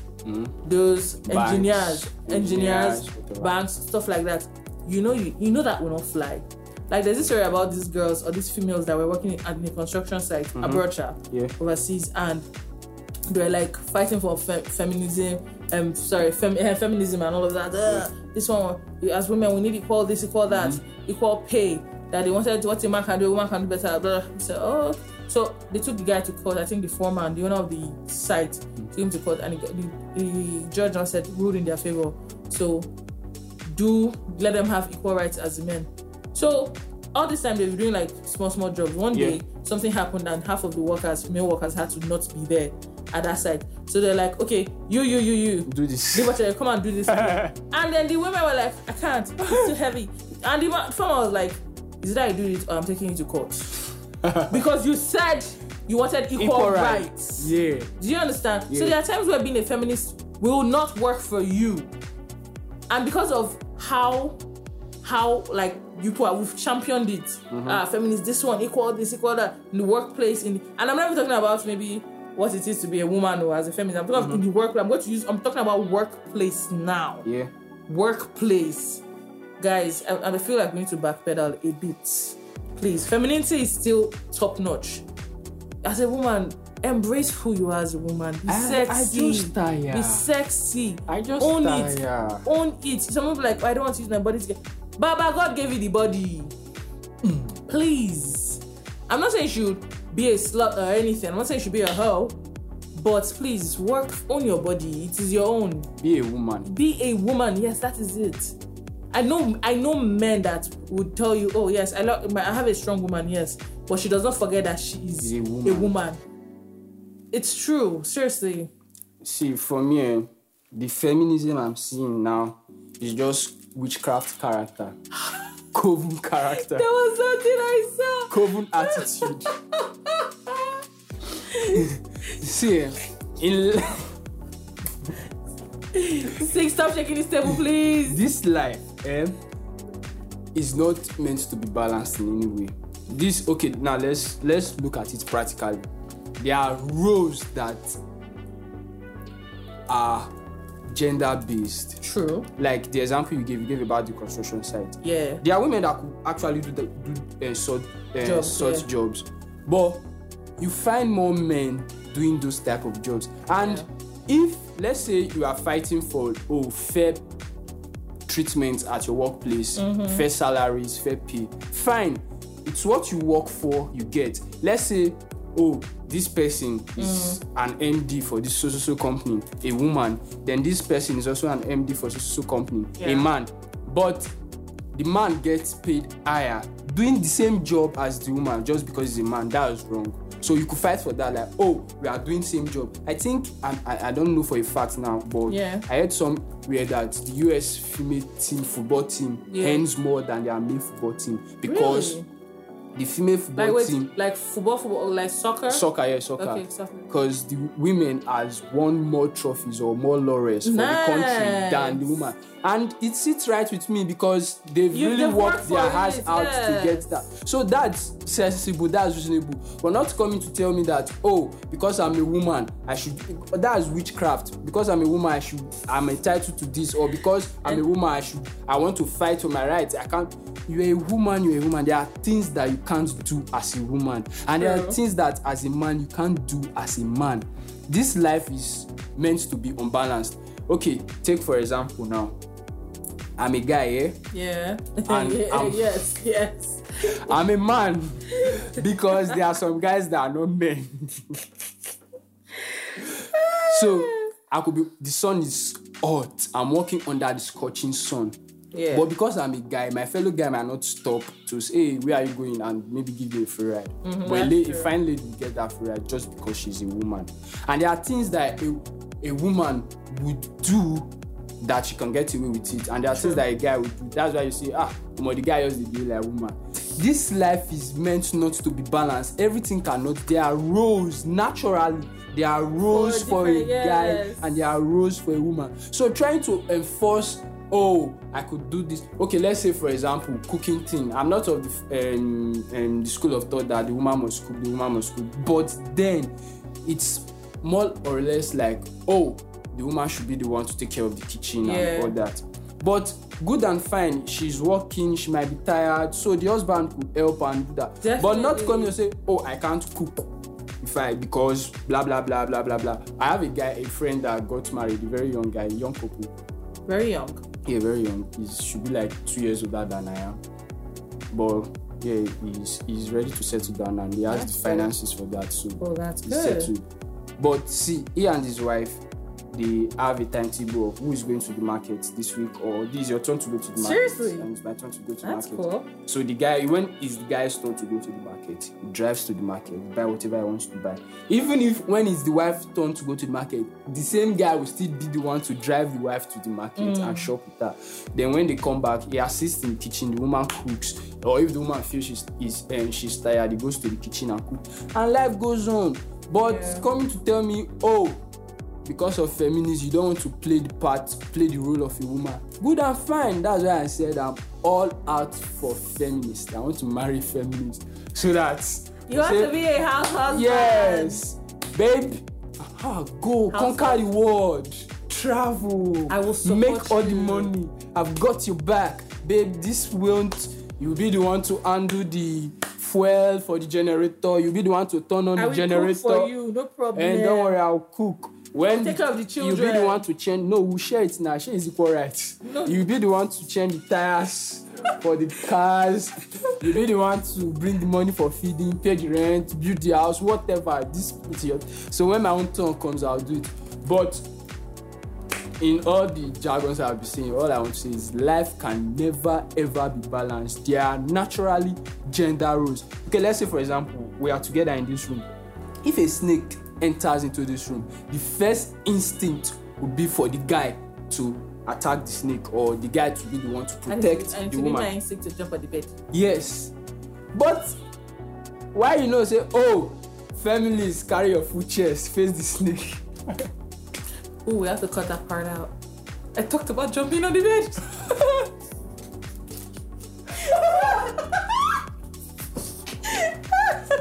those Banks, engineers, engineers, engineers, banks, stuff like that. You know, you, you know that will not fly. Like there's this story about these girls or these females that were working at the construction site abroad, sha, Yeah. overseas, and they were like fighting for fe- feminism, um, sorry, fem- eh, feminism and all of that. Ugh, this one, as women, we need equal this, equal that, equal pay. That they wanted to what a man can do, a woman can do better. Blah, blah. So, oh, so they took the guy to court. I think the foreman, the owner of the site, hmm. took him to court, and he, got- the, the judge now said ruled in their favor. So do let them have equal rights as the men. So all this time they've been doing like small, small jobs. One Yeah. day something happened and half of the workers, male workers, had to not be there at that site. So they're like, okay, you, you, you, you, Do this. you come and do this. and then the women were like, I can't, it's too heavy. And the ma- farmer was like, is it that I do it or I'm taking you to court? because you said you wanted equal, Equal rights. rights. Yeah. Do you understand? So there are times where being a feminist will not work for you, and because of how how like you put we've championed it. Mm-hmm. Ah, feminist, this one equal, this equal that in the workplace. In and I'm not even talking about maybe what it is to be a woman or as a feminist. I'm talking about in the workplace. I'm going to use. I'm talking about workplace now. Yeah. Workplace, guys. I, I feel like we need to backpedal a bit, please. Femininity is still top notch. As a woman, embrace who you are as a woman. Be I- I sexy. just tire. Be sexy. I just own tire. it. Own it. Someone be like, oh, I don't want to use my body to get. Baba, God gave you the body. Hmm. Please. I'm not saying you should be a slut or anything. I'm not saying you should be a hoe. But please work on your body. It is your own. Be a woman. Be a woman. Yes, that is it. I know I know men that would tell you, oh yes, I love I have a strong woman, yes. But she does not forget that she is a a woman. woman. It's true, seriously. See, for me, eh, the feminism I'm seeing now is just witchcraft character. Coven character. There was something I saw. Coven attitude. See, eh, in Six, stop shaking this table, please. this life eh, is not meant to be balanced in any way. This okay now let's let's look at it practically. There are roles that are gender based. True. Like the example you gave, you gave about the construction site. Yeah. There are women that could actually do the, do uh, sort uh, Jobs, such yeah. jobs, but you find more men doing those type of jobs. And if let's say you are fighting for oh fair treatment at your workplace, Mm-hmm. fair salaries, fair pay, fine. It's what you work for, you get. Let's say oh this person is Mm. an MD for this so so so company, a woman. Then this person is also an MD for so so so company, a Yeah. man. But the man gets paid higher doing the same job as the woman just because he's a man that is wrong so you could fight for that like oh we are doing same job i think i i, I don't know for a fact now but Yeah. i heard somewhere that the us female team football team Yeah. earns more than their male football team because Really? The female football Like wait, team. like football, football, like soccer. soccer yeah soccer. Okay, soccer. because the women has won more trophies or more laurels for the country than the woman. And it sits right with me because they've You- really they've worked worked their hearts out to get that. So that's sensible that's reasonable. But not coming to tell me that oh because i'm a woman i should that's witchcraft. Because i'm a woman i should i'm entitled to this. Or because i'm a woman i should i want to fight for my rights. I can't you're a woman you're a woman. There are things that you can't do as a woman. And there are things that as a man you can't do as a man. This life is meant to be unbalanced. Okay take for example now. I'm a guy eh? Yeah. And, um, yes, yes. i'm a man because there are some guys that are not men. So i could be the sun is hot. I'm walking under the scorching sun Yeah. but because i'm a guy my fellow guy might not stop to say hey where are you going? and maybe give you a free ride. But a, that's la- a true. fine lady will get that free ride just because she's a woman. And there are things that a, a woman would do that she can get away with it. And there are things that a guy would do. That's why you say ah omo the guy just dey be like a woman. This life is meant not to be balanced. Everything cannot there are roles naturally there are roles for, a different- guy yes. and there are roles for a woman. So trying to enforce oh i could do this. Okay let's say for example cooking thing. I'm not of the um, um, the school of thought that the woman must cook the woman must cook. But then it's more or less like oh the woman should be the one to take care of the kitchen Yeah. and all that. But good and fine she's working she might be tired. So the husband could help and do that. But not Definitely. come and say oh i can't cook if i because blah blah blah blah blah blah. I have a guy a friend that got married a very young guy young couple. Very young. Yeah very young he should be like two years older than i am but yeah he's he's ready to settle down and he has That's the good. finances for that so Oh, that's he's good. settled but see he and his wife they have a timetable of who is going to the market this week or this is your turn to go to the market Seriously? and it's my turn to go to That's the market cool. so the guy, when it's the guy's turn to go to the market, he drives to the market, buy whatever he wants to buy. Even if when it's the wife's turn to go to the market, the same guy will still be the one to drive the wife to the market Mm. and shop with her. Then when they come back, he assists in the kitchen. The woman cooks, or if the woman feels she's is um, she's tired, he goes to the kitchen and cook, and life goes on. But Yeah. coming to tell me, oh, because of feminism you don't want to play the part play the role of a woman. Good and fine that's why i said i'm all out for feminist i want to marry feminist so that You have say, to be a house husband. yes. Babe ah, go House conquer the world. Travel. I will support make all the you. money. I've got your back. Babe this won't you be the one to handle the fuel for the generator. You be the one to turn on I the will generator cook for you, no problem. and don't worry, I'll cook. When Take care of the You be children. the one to change. No, we'll share it now. Share is equal right. No. You be the one to change the tires for the cars. You be the one to bring the money for feeding, pay the rent, build the house, whatever. This is your. So when my own turn comes, I'll do it. But in all the jargons I've been saying, all I want to say is life can never ever be balanced. There are naturally gender roles. Okay, let's say for example, we are together in this room. If a snake enters into this room, the first instinct would be for the guy to attack the snake or the guy to be the one to and, protect and the to be my woman. instinct to jump on the bed. Yes. But why you know say, oh, feminists carry your full chest, face the snake. Oh, we have to cut that part out. I talked about jumping on the bed.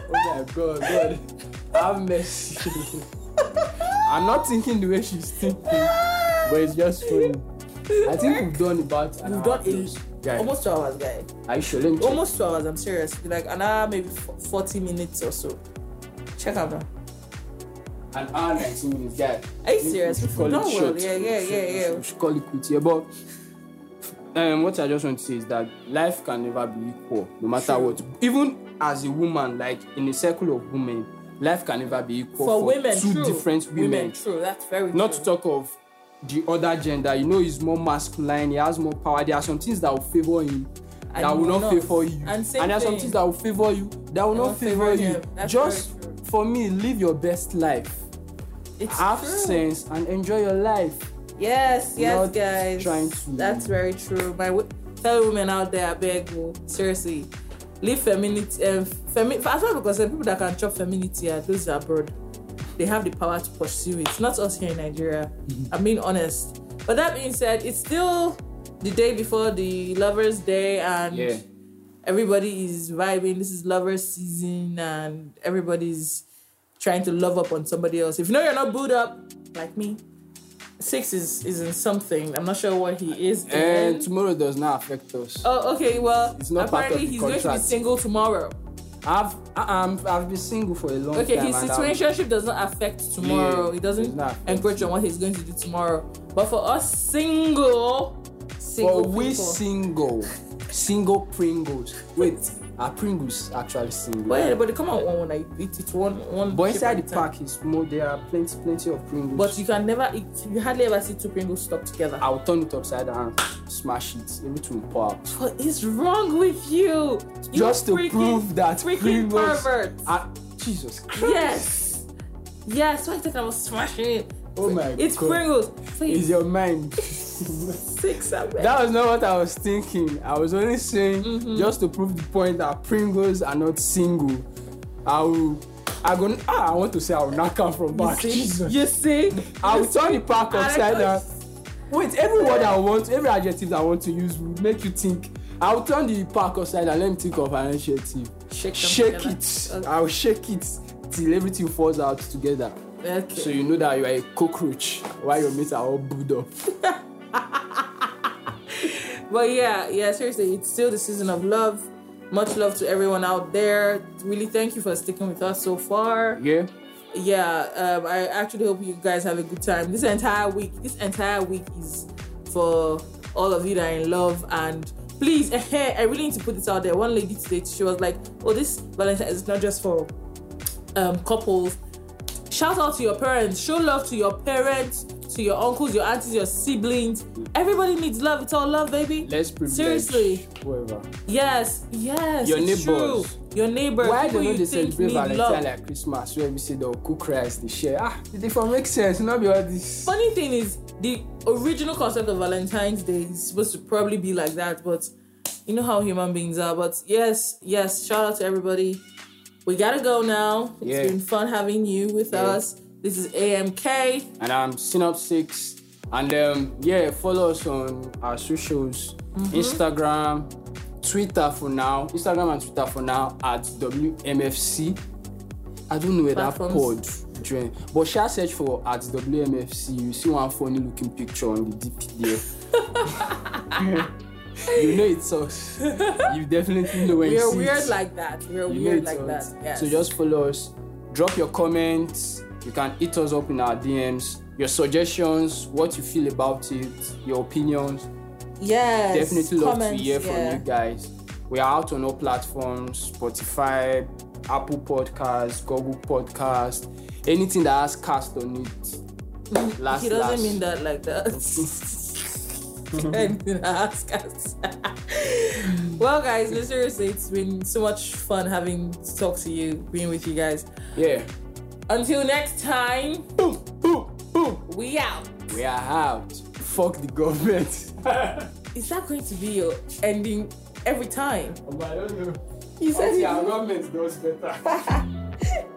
Oh my god, God. Have mercy. I'm not thinking the way she's thinking. but it's just funny. I think we've done about We've done a, Guy, almost two hours, guy. Are you sure? Let me check. Almost two hours. I'm serious. Like an hour, maybe forty minutes or so. Check out now. an hour 19 minutes, guy. Are you We- we serious? should call it short. Yeah, yeah, yeah, we yeah. should- We should call it quits here. But um, what I just want to say is that life can never be equal, no matter True. what. Even as a woman, like in a circle of women, life can never be equal For, women, two true. different women. true. That's very Not true. to talk of the other gender, you know, he's more masculine, he has more power. There are some things that will favor him. And that will not, not. favor you. And same there are some thing. things that will favor you that will not favor, you. Just for me, live your best life. It's Have true. sense and enjoy your life. Yes, yes, guys. trying to- That's very true. My w- fellow women out there, I beg you, seriously, live femininity. Um, femi- as well because the people that can chop femininity are those abroad. They have the power to pursue it. Not us here in Nigeria. Mm-hmm. I'm being honest. But that being said, it's still the day before the Lovers' Day, and Yeah. everybody is vibing. This is lovers season, and everybody's trying to love up on somebody else. If you know you're not booed up like me, six is is in something. I'm not sure what he is. And tomorrow does not affect us. oh, okay. Well, It's not apparently he's going to be single tomorrow. I've um, I've been single for a long Okay, time. his and I'm- situationship does not affect tomorrow. Yeah, it doesn't does not affect encroach on what he's going to do tomorrow. But for us single, single For we people, single, single Pringles. Wait, are Pringles actually single? but yeah, but they come out one when I eat it one one. But inside the pack is more. There are plenty, plenty of Pringles. But you can never eat. You hardly ever see two Pringles stuck together. I'll turn it upside down, smash it, everything will pour out. What is wrong with you? You Just to freaking- prove that freaking Pringles. pervert. Ah, Jesus Christ. Yes. Yes. Why are you talking about smashing it? Oh my It's God. It's Pringles. Is Please. your mind? Six. I. That was not what I was thinking. I was only saying Mm-hmm. just to prove the point that Pringles are not single. I will. I go. Ah, I want to say I will not come from You back. see? You see? I will turn the pack I upside down. Wait, every word I want, every adjective I want to use will make you think. I will turn the pack upside and Let me think of an adjective. Shake, Shake it. Okay. I'll shake it till everything falls out together. Okay. So you know that you are a cockroach while your mates are all booed up. But yeah, yeah, seriously, it's still the season of love. Much love to everyone out there. Really, thank you for sticking with us so far. Yeah. Yeah, um, I actually hope you guys have a good time. This entire week, this entire week is for all of you that are in love. And please, I really need to put this out there. One lady today, she was like, "Oh, this Valentine is not just for um, couples. Shout out to your parents. Show love to your parents, to your uncles, your aunties, your siblings. Everybody needs love. It's all love, baby. Let's privilege Seriously. whoever. Yes, yes. Your neighbors. True. Your neighbors. Why don't you they celebrate Valentine love. like Christmas where we say they'll cook rice, they share? Ah, they for make sense, not be all this. Funny thing is, the original concept of Valentine's Day is supposed to probably be like that, but you know how human beings are. But yes, yes, shout out to everybody. We gotta go now. It's Yeah. been fun having you with Yeah. us. This is AMK. And I'm Cinop6ikx. And um, yeah, follow us on our socials Mm-hmm. Instagram, Twitter for now. Instagram and Twitter for now at WMFC. I don't know where that Platforms. pod join. But shall search for at WMFC. You see one funny looking picture on the DP there. you know it us. You definitely know when We're weird it. like that. We're You weird like that. Yes. So just follow us. Drop your comments. You can hit us up in our DMs. Your suggestions, what you feel about it, your opinions. yes. Definitely love comments, to hear from yeah. you guys. We are out on all platforms: Spotify, Apple Podcasts, Google Podcast, anything that has cast on it. Last, he doesn't last. mean that like that. Anything I ask us. well, guys, no, seriously, it's been so much fun having to talk to you, being with you guys. Yeah. Until next time, Boom, boom, boom. we out. We are out. Fuck the government. Is that going to be your ending every time? Oh, I don't know. You said Until it. our government does better.